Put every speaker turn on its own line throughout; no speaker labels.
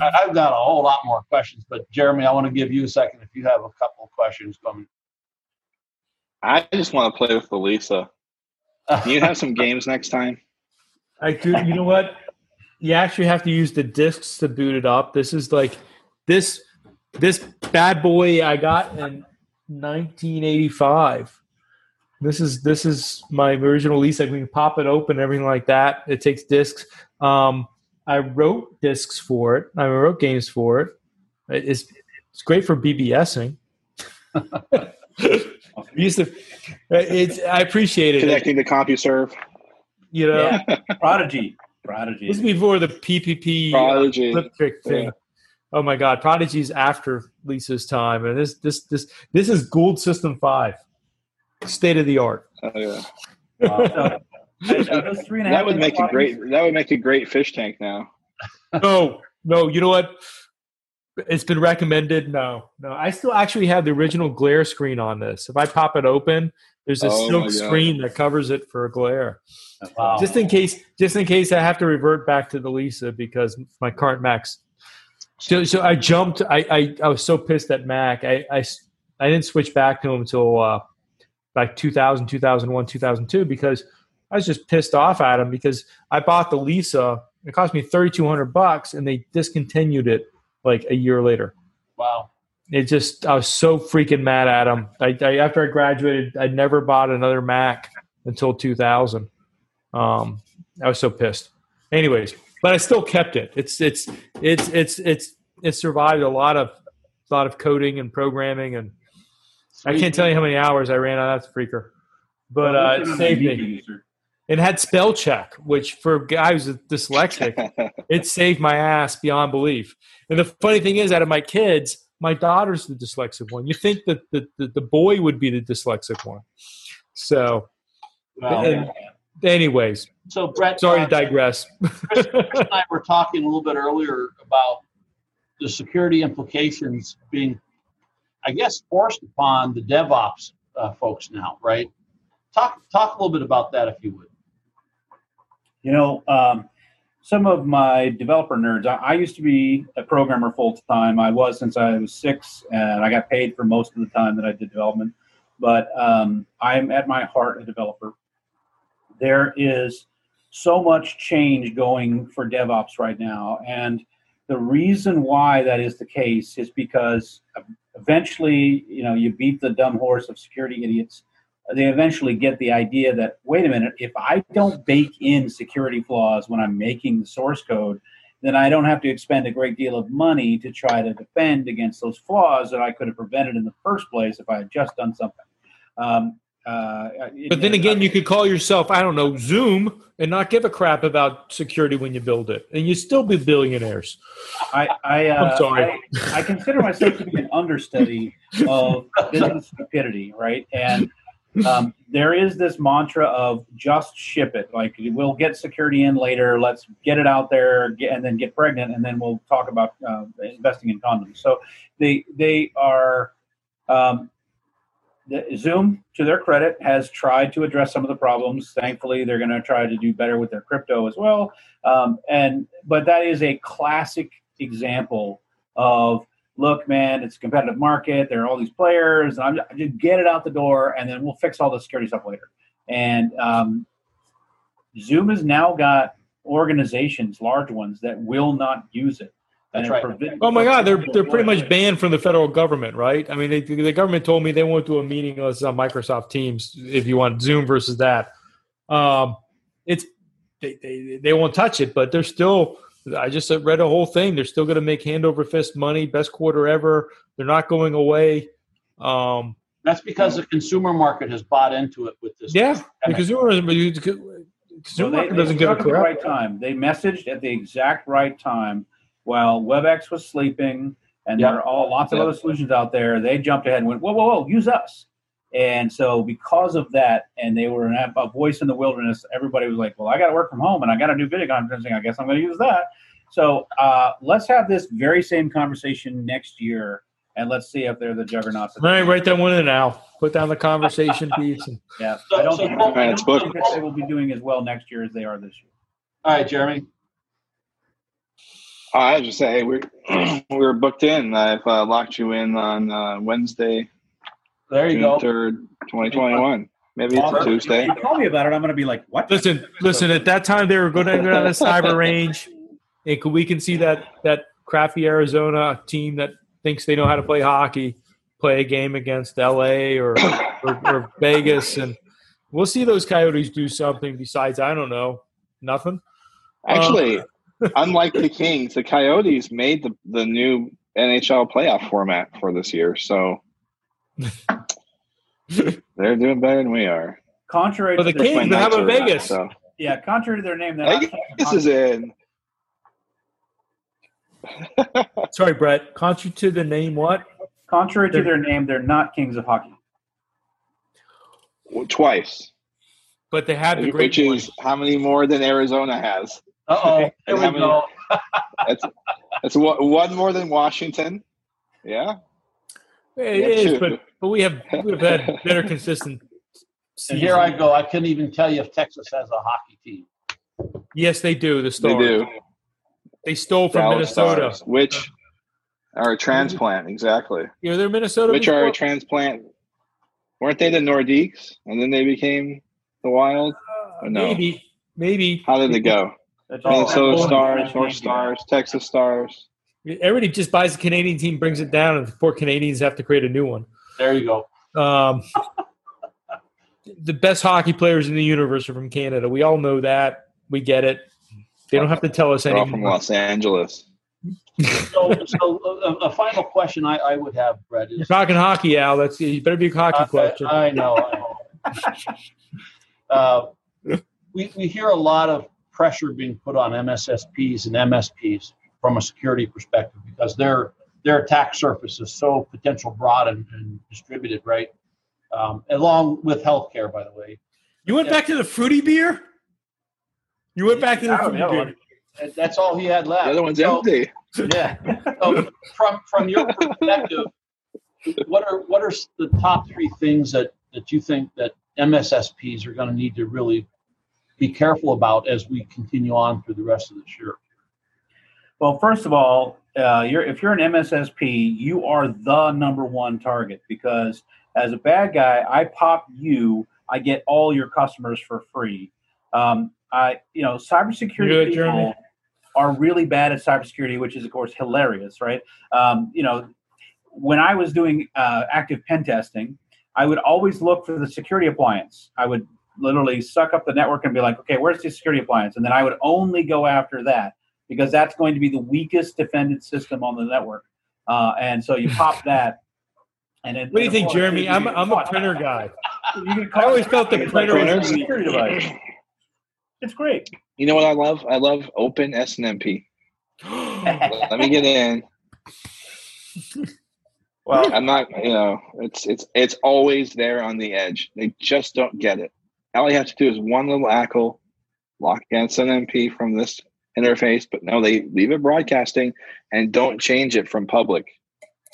I- I've got a whole lot more questions, but Jeremy, I want to give you a second if you have a couple of questions coming.
I just want to play with the Lisa. Can you have some games next time?
I do. You know what? You actually have to use the discs to boot it up. This is like this this bad boy I got in 1985. This is this is my original lease. Like we can pop it open, everything like that. It takes discs. Um, I wrote discs for it. I wrote games for it. It's it's great for BBSing. Used to. It's I appreciate it.
Connecting to CompuServe.
You know,
Yeah. Prodigy. Prodigy.
this is before the PPP uh,
Prodigy.
flip trick thing.
Yeah.
Oh my God, Prodigy's after Lisa's time, and this this this this is Gould System Five, state of the art.
Oh, yeah.
Wow. So, those three and a half
That would make a great. That would make a great fish tank now.
no, no, you know what? It's been recommended. No, no, I still actually have the original glare screen on this. If I pop it open, there's a
Oh
silk screen that covers it for a glare.
Wow.
Just in case, just in case I have to revert back to the Lisa because my current Macs. So, so I jumped. I, I, I was so pissed at Mac. I, I, I didn't switch back to him until uh, like 2000, 2001, 2002 because I was just pissed off at them because I bought the Lisa. It cost me 3,200 bucks and they discontinued it like a year later.
Wow.
It just, I was so freaking mad at them. I, I, after I graduated, I never bought another Mac until 2000. Um, I was so pissed. Anyways, but I still kept it. It's it's it's it's it's it survived a lot of a lot of coding and programming, and I can't tell you how many hours I ran on that freaker. But uh, it saved me. It had spell check, which for a guy who's dyslexic, it saved my ass beyond belief. And the funny thing is, out of my kids, my daughter's the dyslexic one. You think that the, the, the boy would be the dyslexic one. So,
Well,
and- anyways,
so Brett,
sorry
uh,
to digress.
Chris, Chris and I were talking a little bit earlier about the security implications being, I guess, forced upon the DevOps uh, folks now, right? Talk talk a little bit about that, if you would.
You know, um, some of my developer nerds, I, I used to be a programmer full time. I was since I was six, and I got paid for most of the time that I did development. But um, I'm at my heart a developer. There is so much change going for DevOps right now. And the reason why that is the case is because eventually, you know, you beat the dumb horse of security idiots they eventually get the idea that wait a minute if i don't bake in security flaws when i'm making the source code then i don't have to expend a great deal of money to try to defend against those flaws that i could have prevented in the first place if i had just done something um, uh,
But then again, you could call yourself, I don't know, Zoom and not give a crap about security when you build it, and you still be billionaires.
I, I, uh,
I'm sorry.
I, I consider myself to be an understudy of business stupidity, right? And um, there is this mantra of just ship it. Like we'll get security in later. Let's get it out there, get, and then get pregnant, and then we'll talk about uh, investing in condoms. So they they are. Um, the, Zoom, to their credit, has tried to address some of the problems. Thankfully, they're going to try to do better with their crypto as well. Um, and but that is a classic example of look, man, it's a competitive market. There are all these players. I'm just get it out the door, and then we'll fix all the security stuff later. And um, Zoom has now got organizations, large ones, that will not use it. And
That's right.
prevent-
Oh my God, they're they're pretty much banned from the federal government, right? I mean, they, the government told me they won't do a meeting unless it's on Microsoft Teams if you want Zoom versus that. Um, it's they, they they won't touch it, but they're still. I just read a whole thing. They're still going to make hand over fist money, best quarter ever. They're not going away. Um,
That's because the consumer market has bought into it with this.
yeah, the consumer, the
So
consumer
they,
market
they
doesn't give a
struck at the right time. They messaged at the exact right time while WebEx was sleeping, and
Yep.
there are all lots of
Yep.
other solutions out there. They jumped ahead and went, "Whoa, whoa, whoa! Use us!" And so, because of that, and they were an, a voice in the wilderness, everybody was like, "Well, I got to work from home, and I got to do video conferencing. I guess I'm going to use that." So uh, let's have this very same conversation next year, and let's see if they're the juggernauts.
All right, write that one in now. Put down the conversation piece. And,
Yeah,
So-
I don't
so
think,
Paul-
I
It's
don't think that they will be doing as well next year as they are this year.
All right, Jeremy.
I just say we're we're booked in. I've uh, locked you in on uh, Wednesday,
There you
June
go.
third, twenty twenty one. Maybe it's a Tuesday.
If you tell me about it, I'm going to be like, what?
Listen, listen. At that time, they were going to go down to the cyber range, and we can see that that crappy Arizona team that thinks they know how to play hockey play a game against LA or or, or Vegas, and we'll see those Coyotes do something besides I don't know nothing.
Actually, um, unlike the Kings, the Coyotes made the the new NHL playoff format for this year, so they're doing better than we are.
Contrary
Well,
to
the
their,
Kings,
My
but how
Knights
about
not,
Vegas?
So.
yeah, contrary to their name, they're
Vegas is in.
Sorry, Brett. Contrary to the name, what?
contrary to their name, they're not kings of hockey.
twice,
But they had the great
which is how many more than Arizona has.
Uh oh. There
And
we
how many-
go.
That's that's one one more than Washington. Yeah,
It
Yeah,
is, but but we have we've had better consistent.
And here I go. I couldn't even tell you if Texas has a hockey team.
Yes, they do. The
they do.
They stole from
Dallas
Minnesota.
Stars, which are a transplant exactly.
You know, they're Minnesota.
Which are a transplant. Weren't they the Nordiques, and then they became the Wild?
Uh,
no.
Maybe, maybe.
How did they go?
That's
Minnesota Stars, North. Stars, Texas Stars.
Everybody just buys a Canadian team, brings it down, and the poor Canadians have to create a new one.
There you go.
Um, the best hockey players in the universe are from Canada. We all know that. We get it. They don't have to tell us
They're all from. Los Angeles.
So, so a, a final question I, I would have, Brett,
You're
is
talking hockey, Al. That's you better be a hockey
I,
question.
I know. I know. uh, we, we hear a lot of pressure being put on MSSPs and MSPs from a security perspective because their their attack surface is so potential broad and, and distributed, right? Um, along with healthcare, by the way.
you went back to the fruity beer. You went back to the fruity
yeah,
beer.
That's all he had left.
The other one's
So-
empty.
Yeah. So from from your perspective, what are what are the top three things that that you think that MSSPs are going to need to really be careful about as we continue on through the rest of this year?
Well, first of all, uh, you're, if you're an MSSP, you are the number one target because as a bad guy, I pop you, I get all your customers for free. Um, I, you know, cybersecurity people are really bad at cybersecurity, which is of course hilarious, right? Um, you know, when I was doing uh, active pen testing, I would always look for the security appliance. I would literally suck up the network and be like, okay, where's the security appliance? And then I would only go after that because that's going to be the weakest defended system on the network. Uh, and so you pop that. And then,
What do you think, Jeremy?
you
I'm, I'm a printer guy.
You get
I always felt the
It's like
printer
a
was
security device. It's great.
You know what I love? I love open SNMP. Let me get in.
Well,
I'm not, you know, it's it's it's always there on the edge. They just don't get it. All you have to do is one little ACL, lock against SNMP from this interface, but no, they leave it broadcasting and don't change it from public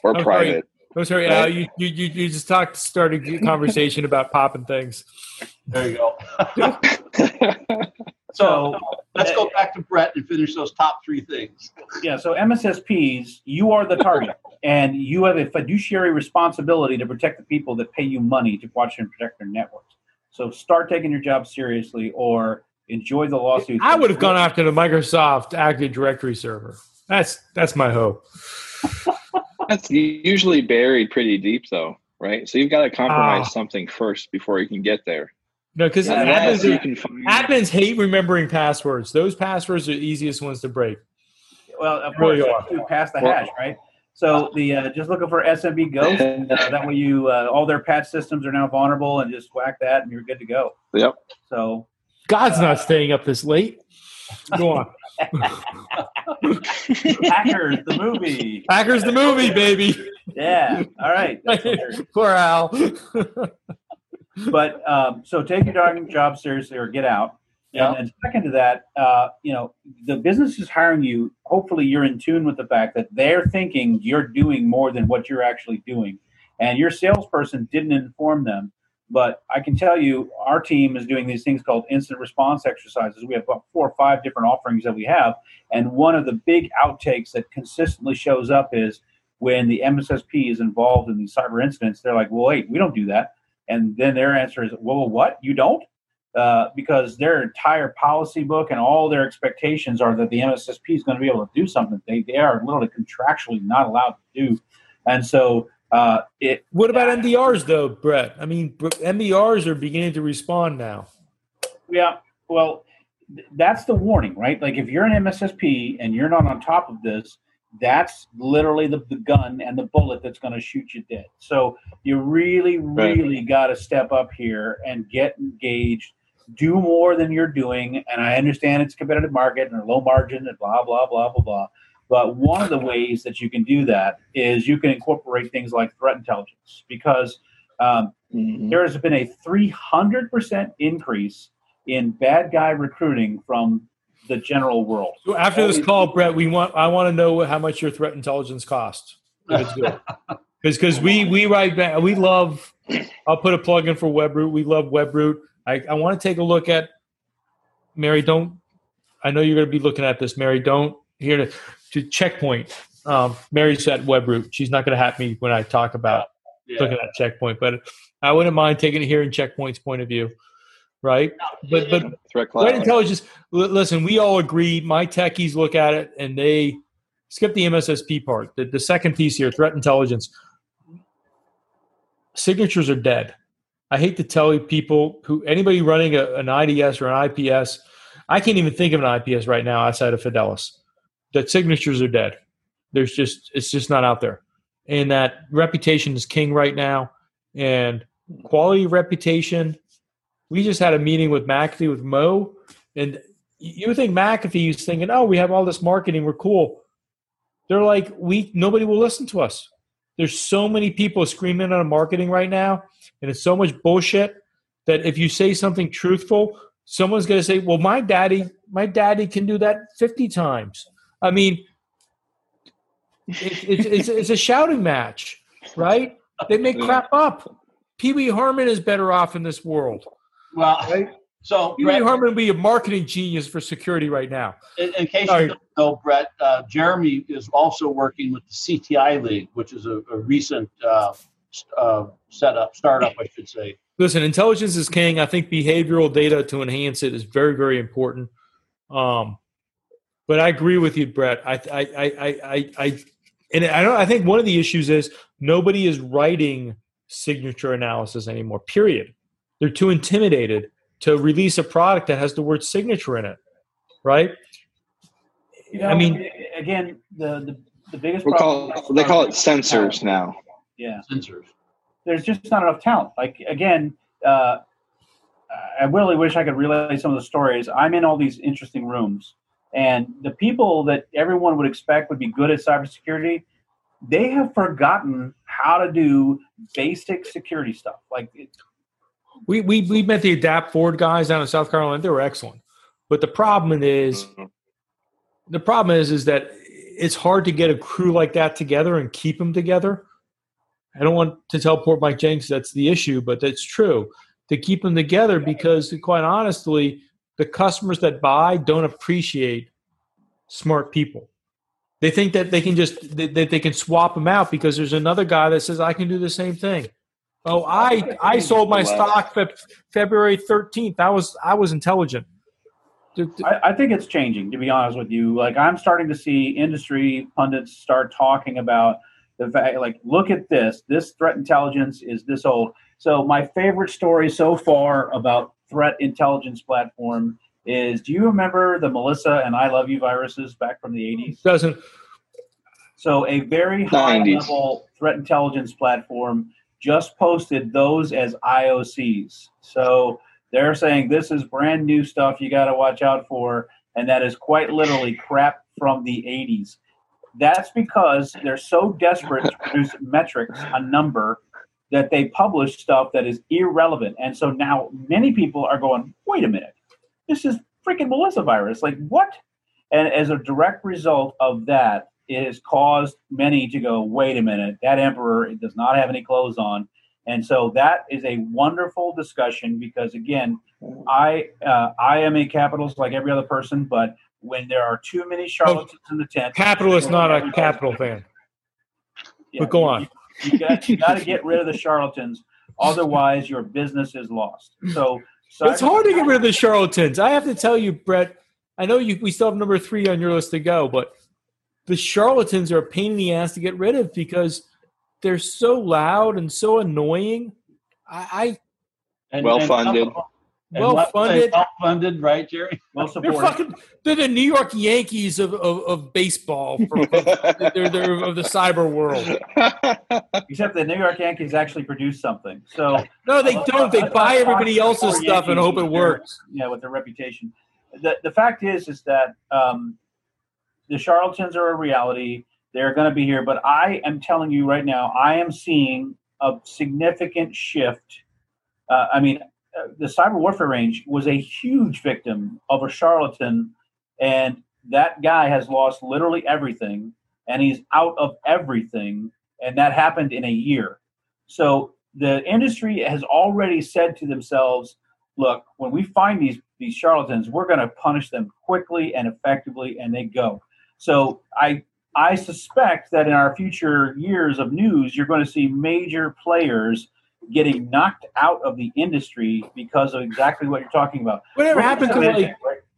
or
I'm sorry.
private.
I'm sorry, Al. You, you, you you just talked, started a conversation about popping things.
There you go.
so
So let's go eh, back to Brett and finish those top three things.
yeah, so MSSPs, you are the target, and you have a fiduciary responsibility to protect the people that pay you money to watch and protect their networks. So start taking your job seriously, or enjoy the lawsuit.
I would have gone after the Microsoft Active Directory server. That's that's my hope.
That's usually buried pretty deep, though, right? So you've got to compromise
Ah.
something first before you can get there.
No, because
Yeah,
admins,
you can find.
admins hate remembering passwords. Those passwords are the easiest ones to break.
Well, of course,
Really
you pass the
Well-
hash, right? So the uh, just looking for SMB Ghost. uh, that way, you uh, all their patch systems are now vulnerable, and just whack that, and you're good to go.
Yep.
So
God's not staying up this late. Go on.
Packers the movie.
Packers the movie, baby.
Yeah. All right.
Poor Al.
but um, so take your darn job seriously or get out.
Yeah.
And second to that, uh, you know, the business is hiring you. Hopefully, you're in tune with the fact that they're thinking you're doing more than what you're actually doing, and your salesperson didn't inform them But I can tell you, our team is doing these things called incident response exercises. We have about four or five different offerings that we have. And one of the big outtakes that consistently shows up is when the MSSP is involved in these cyber incidents, they're like, well, wait, we don't do that. And then their answer is, well, what? You don't? Uh, because their entire policy book and all their expectations are that the MSSP is going to be able to do something they, they are literally contractually not allowed to do. And so uh, it.
What about MDRs though, Brett? I mean, MDRs are beginning to respond now.
Yeah, well, that's the warning, right? Like if you're an MSSP and you're not on top of this, that's literally the, the gun and the bullet that's going to shoot you dead. So you really, really right. got to step up here and get engaged do more than you're doing. And I understand it's a competitive market and low margin and blah, blah, blah, blah, blah. But one of the ways that you can do that is you can incorporate things like threat intelligence because um, mm-hmm. there has been a 300% increase in bad guy recruiting from the general world.
So after this call, Brett, we want I want to know how much your threat intelligence costs. Because because we we write back, we love I'll put a plug in for WebRoot. We love WebRoot. I, I want to take a look at Mary. Don't I know you're going to be looking at this, Mary? Don't here to to checkpoint. Um, Mary's at WebRoot. She's not going to have me when I talk about yeah. looking at checkpoint, but I wouldn't mind taking it here in checkpoint's point of view, right? But but threat, threat intelligence. Listen, we all agree. My techies look at it and they skip the MSSP part. The, the second piece here, threat intelligence. Signatures are dead. I hate to tell people who anybody running a, an IDS or an IPS, I can't even think of an IPS right now outside of Fidelis. That signatures are dead. There's just it's just not out there, and that reputation is king right now. And quality reputation. We just had a meeting with McAfee with Mo, and you think McAfee is thinking, "Oh, we have all this marketing, we're cool." They're like, "We nobody will listen to us." There's so many people screaming on marketing right now and it's so much bullshit that if you say something truthful, someone's going to say, "Well, my daddy, my daddy can do that 50 times." I mean, it, it's, it's, it's a shouting match, right? They make crap up. Pee Wee Herman is better off in this world.
Well, right? so
Pee Wee Herman would be a marketing genius for security right now.
In, in case Sorry. you don't know, Brett, uh, Jeremy is also working with the CTI League, which is a, a recent uh, uh, setup, startup, I should say.
Listen, intelligence is king. I think behavioral data to enhance it is very, very important. Um, but I agree with you, Brett. I, I, I, I, I, and I don't. I think one of the issues is nobody is writing signature analysis anymore. Period. They're too intimidated to release a product that has the word signature in it, right?
You know, I mean, again, the the, the biggest.
we call they call it sensors now.
Yeah.
Sensors.
There's just not enough talent. Like again, uh, I really wish I could relay some of the stories. I'm in all these interesting rooms, and the people that everyone would expect would be good at cybersecurity, they have forgotten how to do basic security stuff. Like it,
we we we met the Adapt Ford guys down in South Carolina. They were excellent, but the problem is, mm-hmm. the problem is, is that it's hard to get a crew like that together and keep them together I don't want to tell poor Mike Jenks that's the issue, but that's true to keep them together because, quite honestly, the customers that buy don't appreciate smart people. They think that they can just that they, can swap them out because there's another guy that says I can do the same thing. Oh, I I sold my stock fe- February 13th. I was I was intelligent.
I, I, think it's changing, to be honest with you. Like I'm starting to see industry pundits start talking about the fact like look at this this threat intelligence is this old so my favorite story so far about threat intelligence platform is do you remember the melissa and i love you viruses back from the 80s
doesn't.
So a very high 90s. level threat intelligence platform just posted those as iocs so they're saying this is brand new stuff you got to watch out for and that is quite literally crap from the 80s that's because they're so desperate to produce metrics, a number, that they publish stuff that is irrelevant. And so now many people are going, wait a minute, this is freaking Melissa virus. Like, what? And as a direct result of that, it has caused many to go, wait a minute, that emperor does not have any clothes on. And so that is a wonderful discussion because again, I uh, I am a capitalist like every other person, but when there are too many charlatans in the tent,
Capitalist, not a capital fan.
Yeah,
but go on.
You, you got you got to get rid of the charlatans, otherwise your business is lost. So
It's hard to get rid of the charlatans. I have to tell you, Brett. I know you. We still have number three on your list to go, but the charlatans are a pain in the ass to get rid of because they're so loud and so annoying. I,
And,
Well-funded.
and
Well
let's
funded.
Well-funded, right, Jerry?
well
I they're fucking. They're the New York Yankees of of, of baseball. For, they're, they're of the cyber world.
Except the New York Yankees actually produce something. So
No, they don't. They buy everybody else's
Four
stuff and hope it
with their-
works.
Yeah, with their reputation. The the fact is is that um, the charlatans are a reality. They're going to be here, but I am telling you right now, I am seeing a significant shift. Uh, I mean, uh, the cyber warfare range was a huge victim of a charlatan, and that guy has lost literally everything, and he's out of everything, and that happened in a year. So the industry has already said to themselves, "Look, when we find these these charlatans, we're going to punish them quickly and effectively," and they go. So I I suspect that in our future years of news, you're going to see major players getting knocked out of the industry because of exactly what you're talking about.
Whatever happened to like
Right?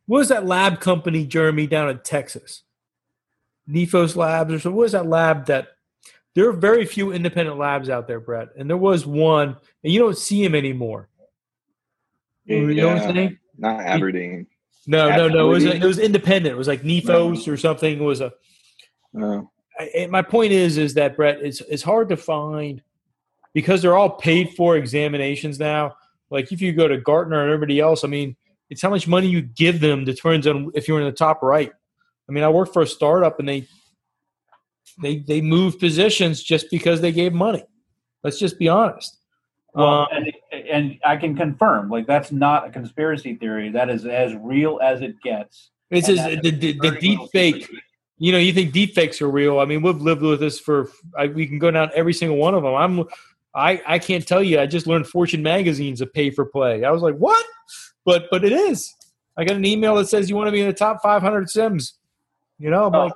what was that lab company, Jeremy, down in Texas? Nefos Labs or so. What was that lab that there are very few independent labs out there, Brett, and there was one, and you don't see him anymore. You know what I'm saying?
Not Aberdeen.
No, no, no. It was it was independent. It was like Nephos or something. It was a.
Oh.
I, my point is, is that Brett, it's it's hard to find because they're all paid for examinations now. Like if you go to Gartner and everybody else, I mean, it's how much money you give them determines on if you're in the top right. I mean, I worked for a startup and they they they moved positions just because they gave money. Let's just be honest.
Well,
Uh,
and, and I can confirm, like that's not a conspiracy theory. That is as real as it gets.
it's just the, the, the deep fake.
secret.
you know, you think deep fakes are real. I mean, we've lived with this for. I, we can go down every single one of them. I'm, I, I can't tell you. I just learned Fortune magazine's a pay for play. I was like, what? But, but it is. I got an email that says you want to be in the top 500 Sims. You know, I'm
Oh,
like,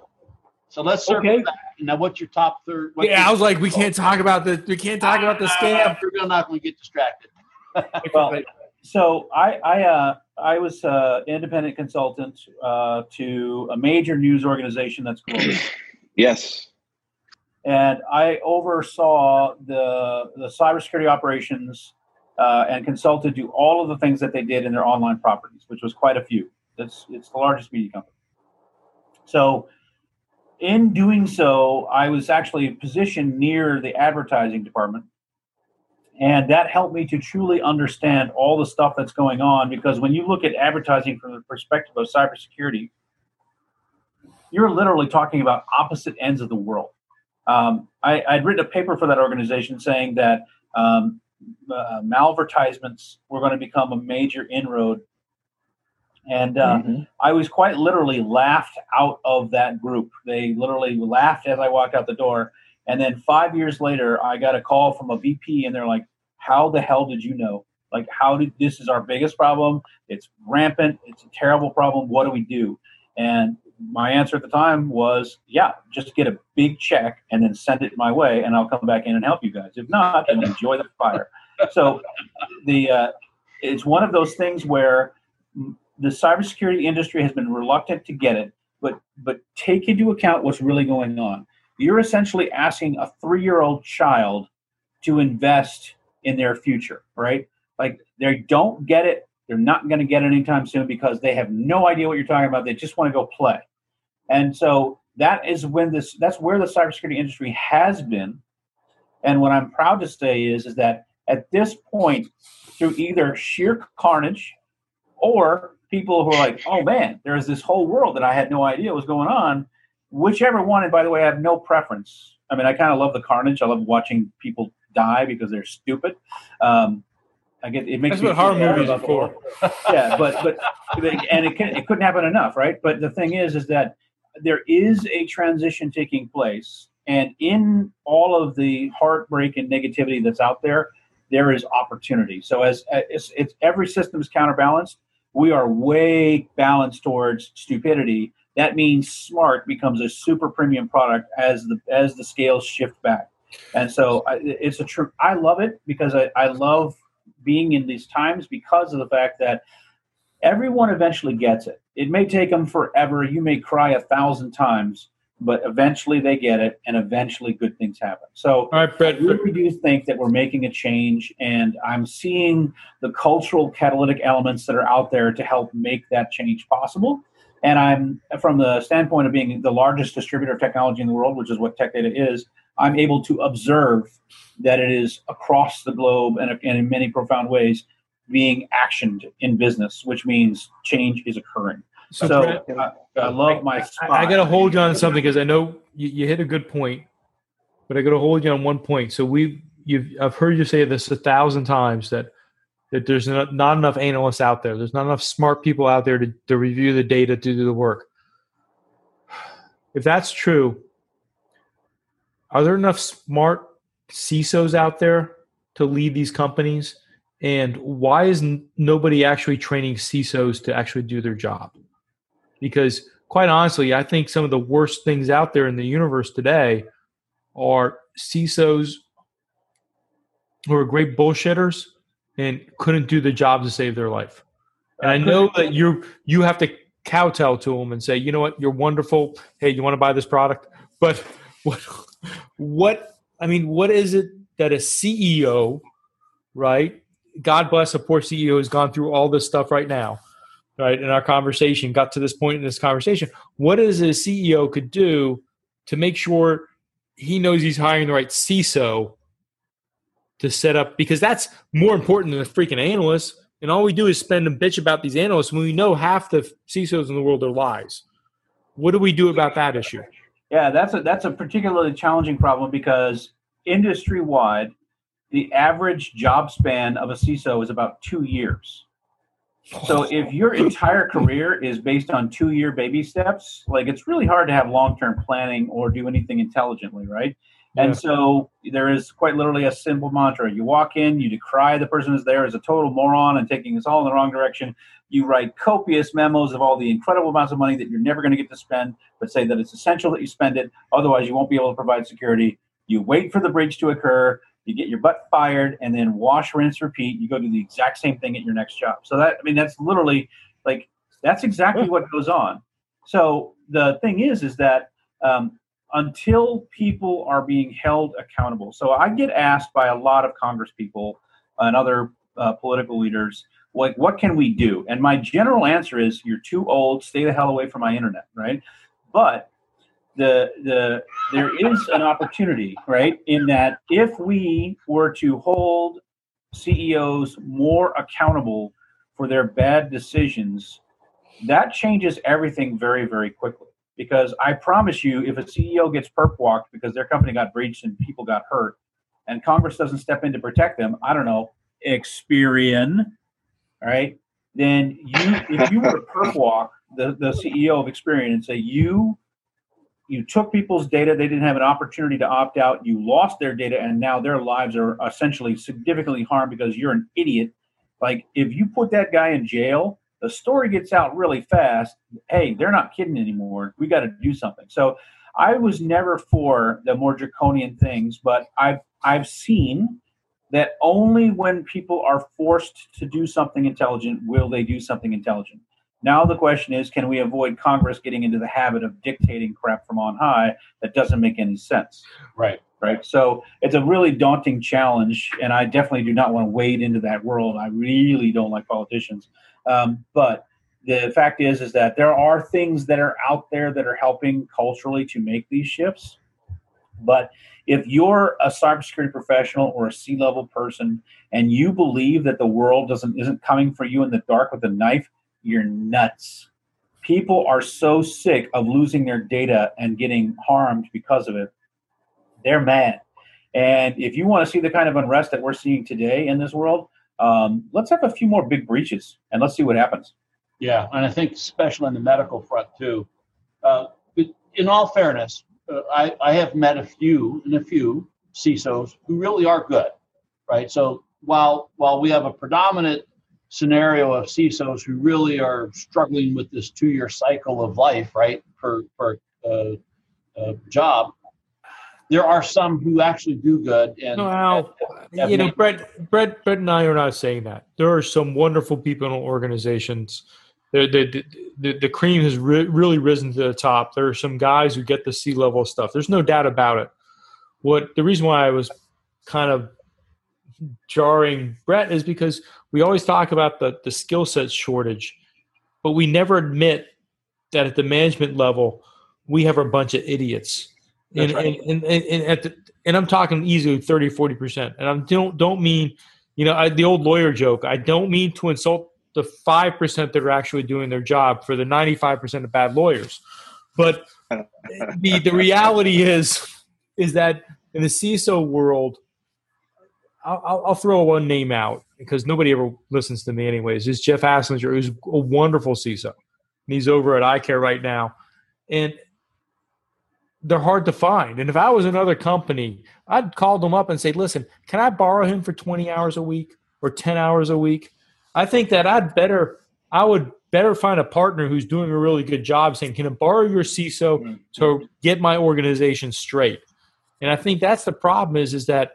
So let's circle
Okay.
back. Now, what's your top third? what's
yeah. I was like, we can't talk about the, we can't talk about the scam.
We're not going to get distracted.
Well, so I I uh, I was uh, independent consultant uh, to a major news organization that's global,
Yes.
And I oversaw the the cybersecurity operations uh, and consulted to all of the things that they did in their online properties, which was quite a few. That's it's the largest media company. So, in doing so, I was actually positioned near the advertising department. And that helped me to truly understand all the stuff that's going on because when you look at advertising from the perspective of cybersecurity, you're literally talking about opposite ends of the world. Um, I, I'd written a paper for that organization saying that um, uh, malvertisements were going to become a major inroad. And uh,
Mhm.
I was quite literally laughed out of that group. They literally laughed as I walked out the door. And then five years later, I got a call from a VP, and they're like, "How the hell did you know? Like, how did this is our biggest problem? It's rampant. It's a terrible problem. What do we do?" And my answer at the time was, "Yeah, just get a big check and then send it my way, and I'll come back in and help you guys. If not, then enjoy the fire." So, the uh, it's one of those things where the cybersecurity industry has been reluctant to get it, but but take into account what's really going on. You're essentially asking a three-year-old child to invest in their future, right? Like they don't get it. They're not going to get it anytime soon because they have no idea what you're talking about. They just want to go play. And so that is when this that's where the cybersecurity industry has been. And what I'm proud to say is is that at this point, through either sheer carnage or people who are like, oh man, there's this whole world that I had no idea was going on. Whichever one, and by the way, I have no preference. I mean, I kind of love the carnage. I love watching people die because they're stupid. Um, I get it makes
That's
me
what horror movies are for.
yeah, but but and it, can, it couldn't happen enough, right? But the thing is, is that there is a transition taking place, and in all of the heartbreak and negativity that's out there, there is opportunity. So as it's, it's every system is counterbalanced, we are way balanced towards stupidity. That means smart becomes a super premium product as the as the scales shift back. And so I, it's a true. I love it because I, I love being in these times because of the fact that everyone eventually gets it. It may take them forever. You may cry a thousand times, but eventually they get it, and eventually good things happen. So,
All right, Brett.
I really do think that we're making a change, and I'm seeing the cultural catalytic elements that are out there to help make that change possible. And I'm, from the standpoint of being the largest distributor of technology in the world, which is what Tech Data is, I'm able to observe that it is across the globe and, and in many profound ways being actioned in business, which means change is occurring.
So,
So, I, uh, I love my
I,
spot.
I got to hold you on something because I know you, you hit a good point, but I got to hold you on one point. So we, you've, I've heard you say this a thousand times that that there's not, not enough analysts out there. There's not enough smart people out there to, to review the data to do the work. If that's true, are there enough smart CISOs out there to lead these companies? And why is nobody actually training CISOs to actually do their job? Because quite honestly, I think some of the worst things out there in the universe today are CISOs who are great bullshitters and couldn't do the job to save their life. And I know that you you have to kowtow to them and say, you know what, you're wonderful. Hey, you want to buy this product? But what what I mean, what is it that a CEO, right? God bless a poor CEO who's gone through all this stuff right now, right? In our conversation, got to this point in this conversation. What is a CEO could do to make sure he knows he's hiring the right CISO to set up because that's more important than a freaking analyst. And all we do is spend a bitch about these analysts when we know half the CISOs in the world are lies. What do we do about that issue?
Yeah, that's a that's a particularly challenging problem because industry wide, the average job span of a CISO is about two years. So if your entire career is based on two year baby steps, like it's really hard to have long term planning or do anything intelligently, right?
Yeah.
And so there is quite literally a simple mantra. You walk in, you decry the person who's there as a total moron and taking us all in the wrong direction. You write copious memos of all the incredible amounts of money that you're never going to get to spend, but say that it's essential that you spend it. Otherwise, you won't be able to provide security. You wait for the breach to occur. You get your butt fired, and then wash, rinse, repeat. You go do the exact same thing at your next job. So that I mean, that's literally like that's exactly what goes on. So the thing is, is that um, until people are being held accountable. So I get asked by a lot of Congress people and other uh, political leaders, like, what can we do? And my general answer is, you're too old. Stay the hell away from my internet, right? But the the there is an opportunity, right, in that if we were to hold CEOs more accountable for their bad decisions, that changes everything very, very quickly because I promise you, if a CEO gets perp walked because their company got breached and people got hurt, and Congress doesn't step in to protect them, I don't know, Experian, right? Then you, if you were to perp walk the, the CEO of Experian and say you you took people's data, they didn't have an opportunity to opt out, you lost their data, and now their lives are essentially significantly harmed because you're an idiot. Like if you put that guy in jail, the story gets out really fast. Hey, they're not kidding anymore. We got to do something. So I was never for the more draconian things, but I've I've seen that only when people are forced to do something intelligent will they do something intelligent. Now the question is, can we avoid Congress getting into the habit of dictating crap from on high that doesn't make any sense?
Right.
Right. So it's a really daunting challenge, and I definitely do not want to wade into that world. I really don't like politicians. Um, but the fact is, is that there are things that are out there that are helping culturally to make these shifts. But if you're a cybersecurity professional or a C-level person and you believe that the world doesn't isn't coming for you in the dark with a knife, you're nuts. People are so sick of losing their data and getting harmed because of it. They're mad. And if you want to see the kind of unrest that we're seeing today in this world, um, let's have a few more big breaches and let's see what happens.
Yeah, and I think especially on the medical front too. Uh, in all fairness, uh, I, I have met a few and a few CISOs who really are good, right? So while while we have a predominant scenario of CISOs who really are struggling with this two-year cycle of life, right, for for uh, uh, job, there are some who actually do good. And
well,
and-
you know, Brett, Brett, Brett, and I are not saying that. There are some wonderful people in organizations. The the the, the cream has re- really risen to the top. There are some guys who get the C level stuff. There's no doubt about it. What the reason why I was kind of jarring Brett is because we always talk about the the skill set shortage, but we never admit that at the management level we have a bunch of idiots. And,
right.
and, and, and, at the, and I'm talking easily 30, 40%. And I don't, don't mean, you know, I, the old lawyer joke. I don't mean to insult the 5% that are actually doing their job for the 95% of bad lawyers. But the, the reality is, is that in the CISO world, I'll, I'll- throw one name out because nobody ever listens to me anyways. Is Jeff Hasslinger, who's a wonderful CISO. And he's over at iCare right now. And they're hard to find. And if I was another company, I'd call them up and say, listen, can I borrow him for 20 hours a week or 10 hours a week? I think that I'd better, I would better find a partner who's doing a really good job saying, can I borrow your CISO mm-hmm. to get my organization straight? And I think that's the problem is, is that,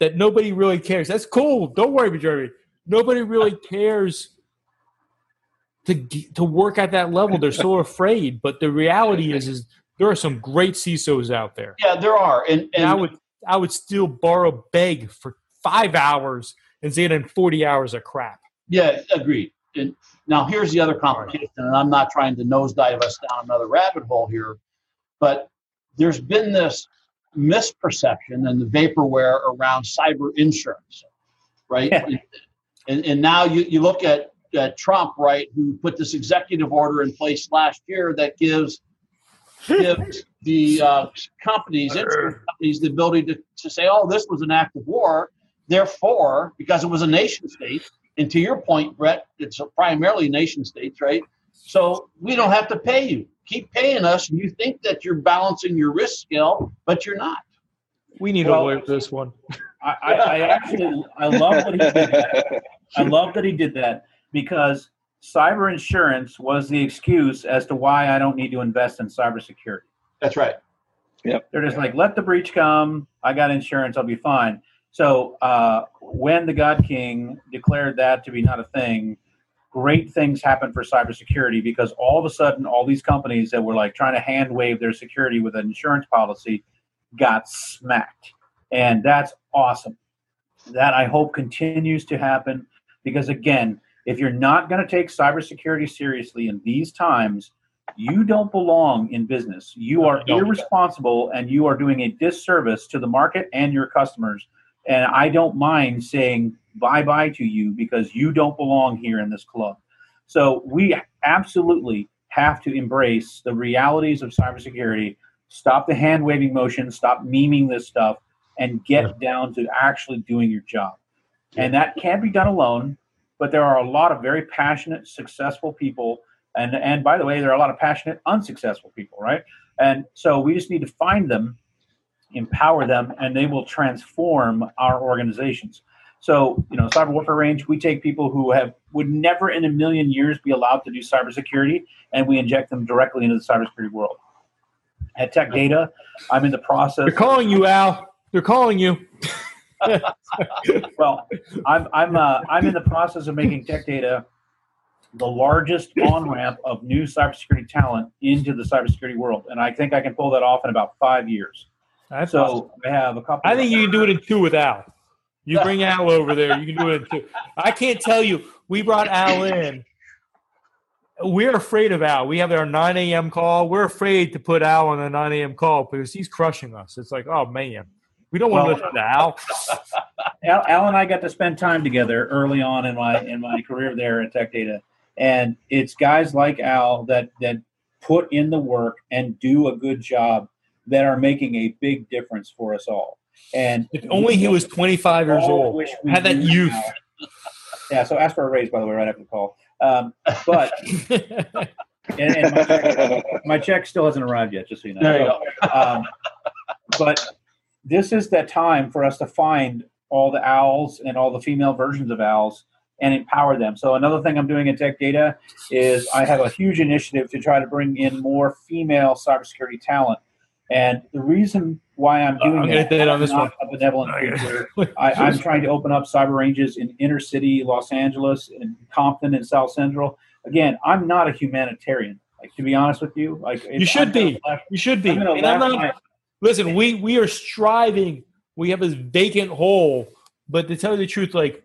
that nobody really cares. That's cool. Don't worry, Jeremy. Nobody really cares to, to work at that level. They're so afraid. But the reality is, is there are some great CISOs out there.
yeah, there are, and,
And I would I would still borrow beg for five hours and say it in forty hours of crap.
Yeah, agreed. And now here's the other complication, and I'm not trying to nosedive us down another rabbit hole here, but there's been this misperception and the vaporware around cyber insurance, right?
Yeah.
And, and now you, you look at, Trump, right, who put this executive order in place last year that gives gives the uh, companies, insurance companies, the ability to, to say, oh, this was an act of war. Therefore, because it was a nation state, and to your point, Brett, it's primarily nation states, right? So we don't have to pay you. Keep paying us. And you think that you're balancing your risk scale, but you're not.
We need
Well-
a lawyer for this one.
I, I, I actually I love that he did that. I love that he did that because cyber insurance was the excuse as to why I don't need to invest in cybersecurity.
That's right.
They're just like, let the breach come. I got insurance. I'll be fine. So uh, when the God King declared that to be not a thing, great things happen for cybersecurity because all of a sudden, all these companies that were like trying to hand wave their security with an insurance policy got smacked. And that's awesome. That I hope continues to happen because, again, if you're not going to take cybersecurity seriously in these times, you don't belong in business. You are irresponsible and you are doing a disservice to the market and your customers. And I don't mind saying bye bye to you because you don't belong here in this club. So we absolutely have to embrace the realities of cybersecurity, stop the hand waving motion, stop memeing this stuff, and get down to actually doing your job. And that can't be done alone, but there are a lot of very passionate, successful people. And, and by the way, there are a lot of passionate, unsuccessful people, right? And so we just need to find them, empower them, and they will transform our organizations. So, you know, Cyber Warfare Range, we take people who have would never in a million years be allowed to do cybersecurity, and we inject them directly into the cybersecurity world. At Tech Data, I'm in the process.
They're calling you, Al. They're calling you.
Well, I'm I'm uh, I'm in the process of making Tech Data the largest on ramp of new cybersecurity talent into the cybersecurity world, and I think I can pull that off in about five years.
That's
So
awesome.
I have a couple.
I think you can do it in two with Al. You bring Al over there. You can do it in two. I can't tell you. We brought Al in. We're afraid of Al. We have our 9 a.m. call. We're afraid to put Al on the 9 a.m. call because he's crushing us. It's like, oh man, we don't want to
Well-
listen to Al.
Al, Al and I got to spend time together early on in my in my career there at Tech Data, and it's guys like Al that that put in the work and do a good job that are making a big difference for us all. And
If only he was 25 years old.
wish we
Had that youth.
Al. Yeah, so ask for a raise by the way right after the call. Um, but and, and my, check, my check still hasn't arrived yet, just so you know.
There you
So, um, but this is the time for us to find all the owls and all the female versions of owls and empower them. So another thing I'm doing in Tech Data is I have a huge initiative to try to bring in more female cybersecurity talent. And the reason why I'm uh, doing
I'm
that,
on this
not
one.
a benevolent. I, I'm trying to open up cyber ranges in inner city Los Angeles, in Compton, and South Central. Again, I'm not a humanitarian. Like to be honest with you, like
You should
I'm
be.
left-
You should be.
I'm
And I'm not- listen, we we are striving. We have this vacant hole, but to tell you the truth, like,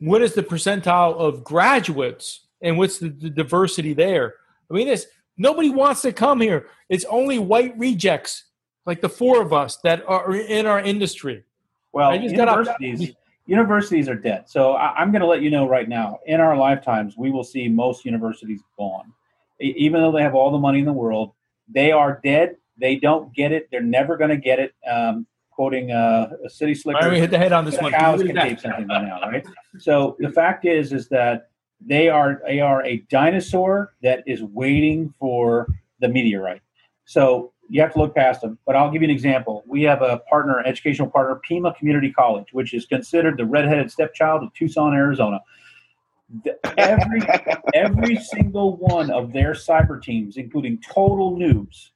what is the percentile of graduates, and what's the, the diversity there? I mean, this nobody wants to come here. It's only white rejects, like the four of us that are in our industry.
Well,
I
universities, universities are dead. So I, I'm going to let you know right now. In our lifetimes, we will see most universities gone, even though they have all the money in the world. They are dead. They don't get it. They're never going to get it. Um, quoting uh, a city slicker.
Right, we hit the head on this one.
cows can tape something by now, right? So the fact is, is that they are they are a dinosaur that is waiting for the meteorite. So you have to look past them. But I'll give you an example. We have a partner, educational partner, Pima Community College, which is considered the redheaded stepchild of Tucson, Arizona. Every every single one of their cyber teams, including total noobs,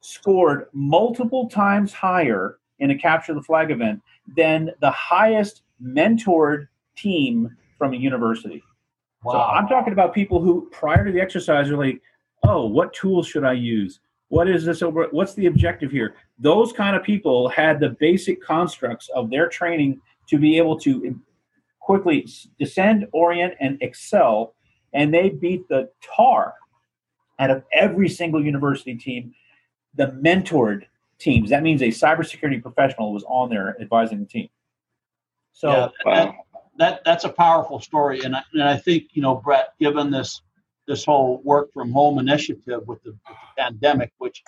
scored multiple times higher in a capture the flag event than the highest mentored team from a university. So I'm talking about people who, prior to the exercise, are like, "Oh, what tools should I use? What is this over? What's the objective here?" Those kind of people had the basic constructs of their training to be able to quickly descend, orient, and excel, and they beat the tar out of every single university team. The mentored teams. That means a cybersecurity professional was on there advising the team. So
yeah,
Wow.
That that's a powerful story, and I, and I think you know, Brett, given this this whole work from home initiative with the, with the pandemic, which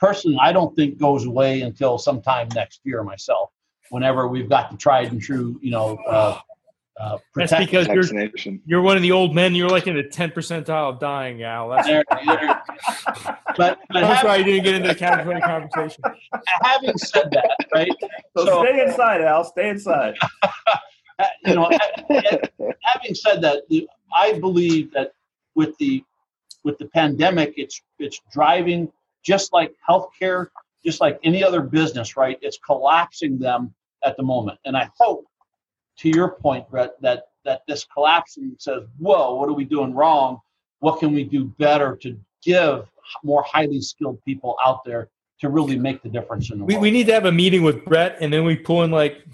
personally I don't think goes away until sometime next year myself. Whenever we've got the tried and true, you know, uh, uh,
That's because you're you're one of the old men. You're like in the ten percentile of dying, Al. That's
there- there- but but
I'm
having,
sorry you didn't get into the California conversation.
having said that, right?
So,
So-
stay inside, Al. Stay inside.
uh, you know, having said that, I believe that with the with the pandemic, it's it's driving just like healthcare, just like any other business, right? It's collapsing them at the moment, and I hope, to your point, Brett, that that this collapsing says, "Whoa, what are we doing wrong? What can we do better to give more highly skilled people out there to really make the difference in the
We,
world?"
we need to have a meeting with Brett, and then we pull in like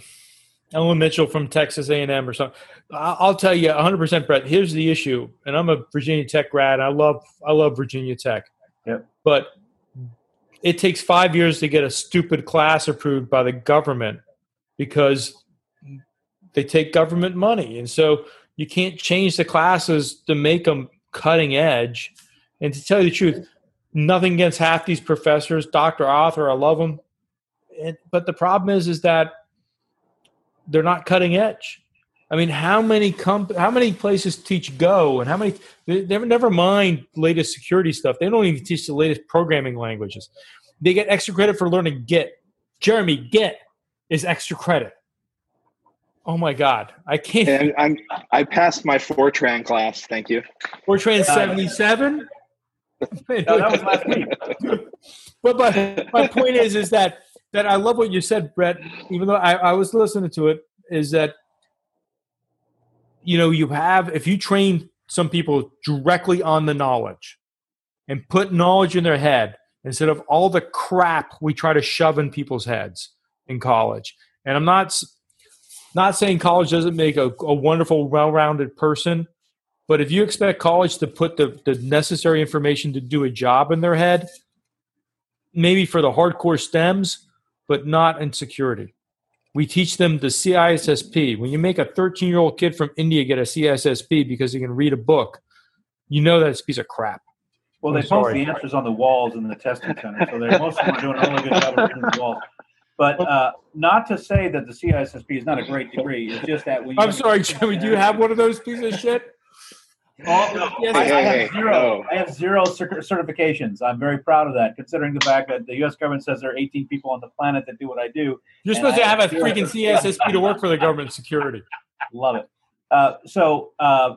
Ellen Mitchell from Texas A&M or something. I'll tell you 100%, Brett. Here's the issue, and I'm a Virginia Tech grad. I love I love Virginia Tech.
Yep.
But it takes five years to get a stupid class approved by the government because they take government money, and so you can't change the classes to make them cutting edge. And to tell you the truth, nothing against half these professors. Dr. Arthur, I love them. And, but the problem is, is that they're not cutting edge. I mean, how many comp- how many places teach Go, and how many? They never never mind latest security stuff. They don't even teach the latest programming languages. They get extra credit for learning Git. Jeremy, Git is extra credit. Oh my God, I can't.
And I'm I passed my Fortran class. Thank you.
We're uh, seventy seven.
No, that was last week.
but my, my point is is that that I love what you said, Brett. Even though I, I was listening to it, is that you know you have if you train some people directly on the knowledge and put knowledge in their head instead of all the crap we try to shove in people's heads in college. And I'm not not saying college doesn't make a, a wonderful, well-rounded person, but if you expect college to put the, the necessary information to do a job in their head, maybe for the hardcore stems, but not in security. We teach them the CISSP. When you make a 13 year old kid from India get a CISSP because he can read a book, you know that's a piece of crap.
Well, they
I'm
post
sorry.
the answers on the walls in the testing center, so they most of them are doing a really good job of reading the walls. But uh, not to say that the CISSP is not a great degree. It's just that when you
I'm sorry, Jimmy. Do you have one of those pieces of shit?
Oh,
Yes,
I, I
Hey,
have
hey,
zero.
no.
I have zero certifications. I'm very proud of that, considering the fact that the U.S. government says there are 18 people on the planet that do what I do.
You're
And
supposed to
I
have a
zero.
freaking CSSP to work for the government security.
Love it. Uh, so uh,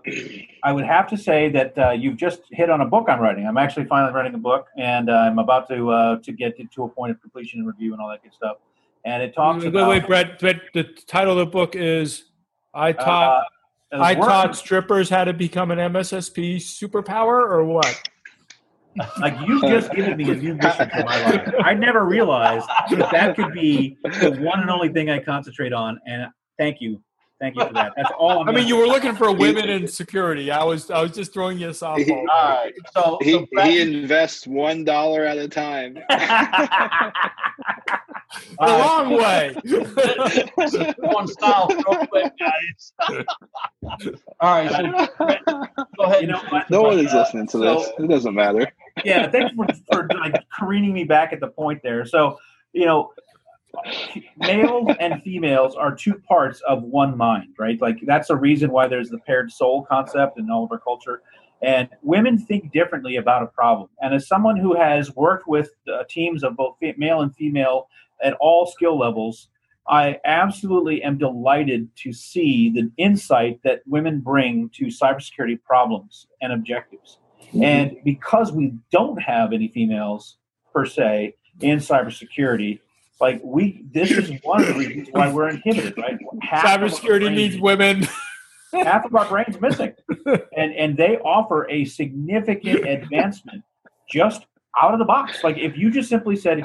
I would have to say that uh, you've just hit on a book I'm writing. I'm actually finally writing a book, and uh, I'm about to uh, to get it to a point of completion and review and all that good stuff. And it talks
Wait,
about
wait, Brett, Brett. The title of the book is "I taught
uh,
I
work-
taught strippers how to become an MSSP superpower," or what?
Like you've just given me a new mission for my life. I never realized that that could be the one and only thing I concentrate on. And thank you, thank you for that. That's all. I'm
I mean,
gonna-
you were looking for women in security. I was, I was just throwing you a softball.
all right. So,
He,
so Brett,
he invests one dollar at a time.
the long way.
one style real quick, guys. All right. So, go ahead.
You know
no one is
Uh,
listening to this. It doesn't matter.
yeah, thanks for, for like careening me back at the point there. So, you know, males and females are two parts of one mind, right? Like that's a reason why there's the paired soul concept in all of our culture. And women think differently about a problem. And as someone who has worked with uh, teams of both male and female at all skill levels, I absolutely am delighted to see the insight that women bring to cybersecurity problems and objectives. And because we don't have any females per se in cybersecurity, like we, this is one of the reasons why we're inhibited, right? Half
Cybersecurity needs women.
half of our brains missing, and and they offer a significant advancement just out of the box. Like if you just simply said,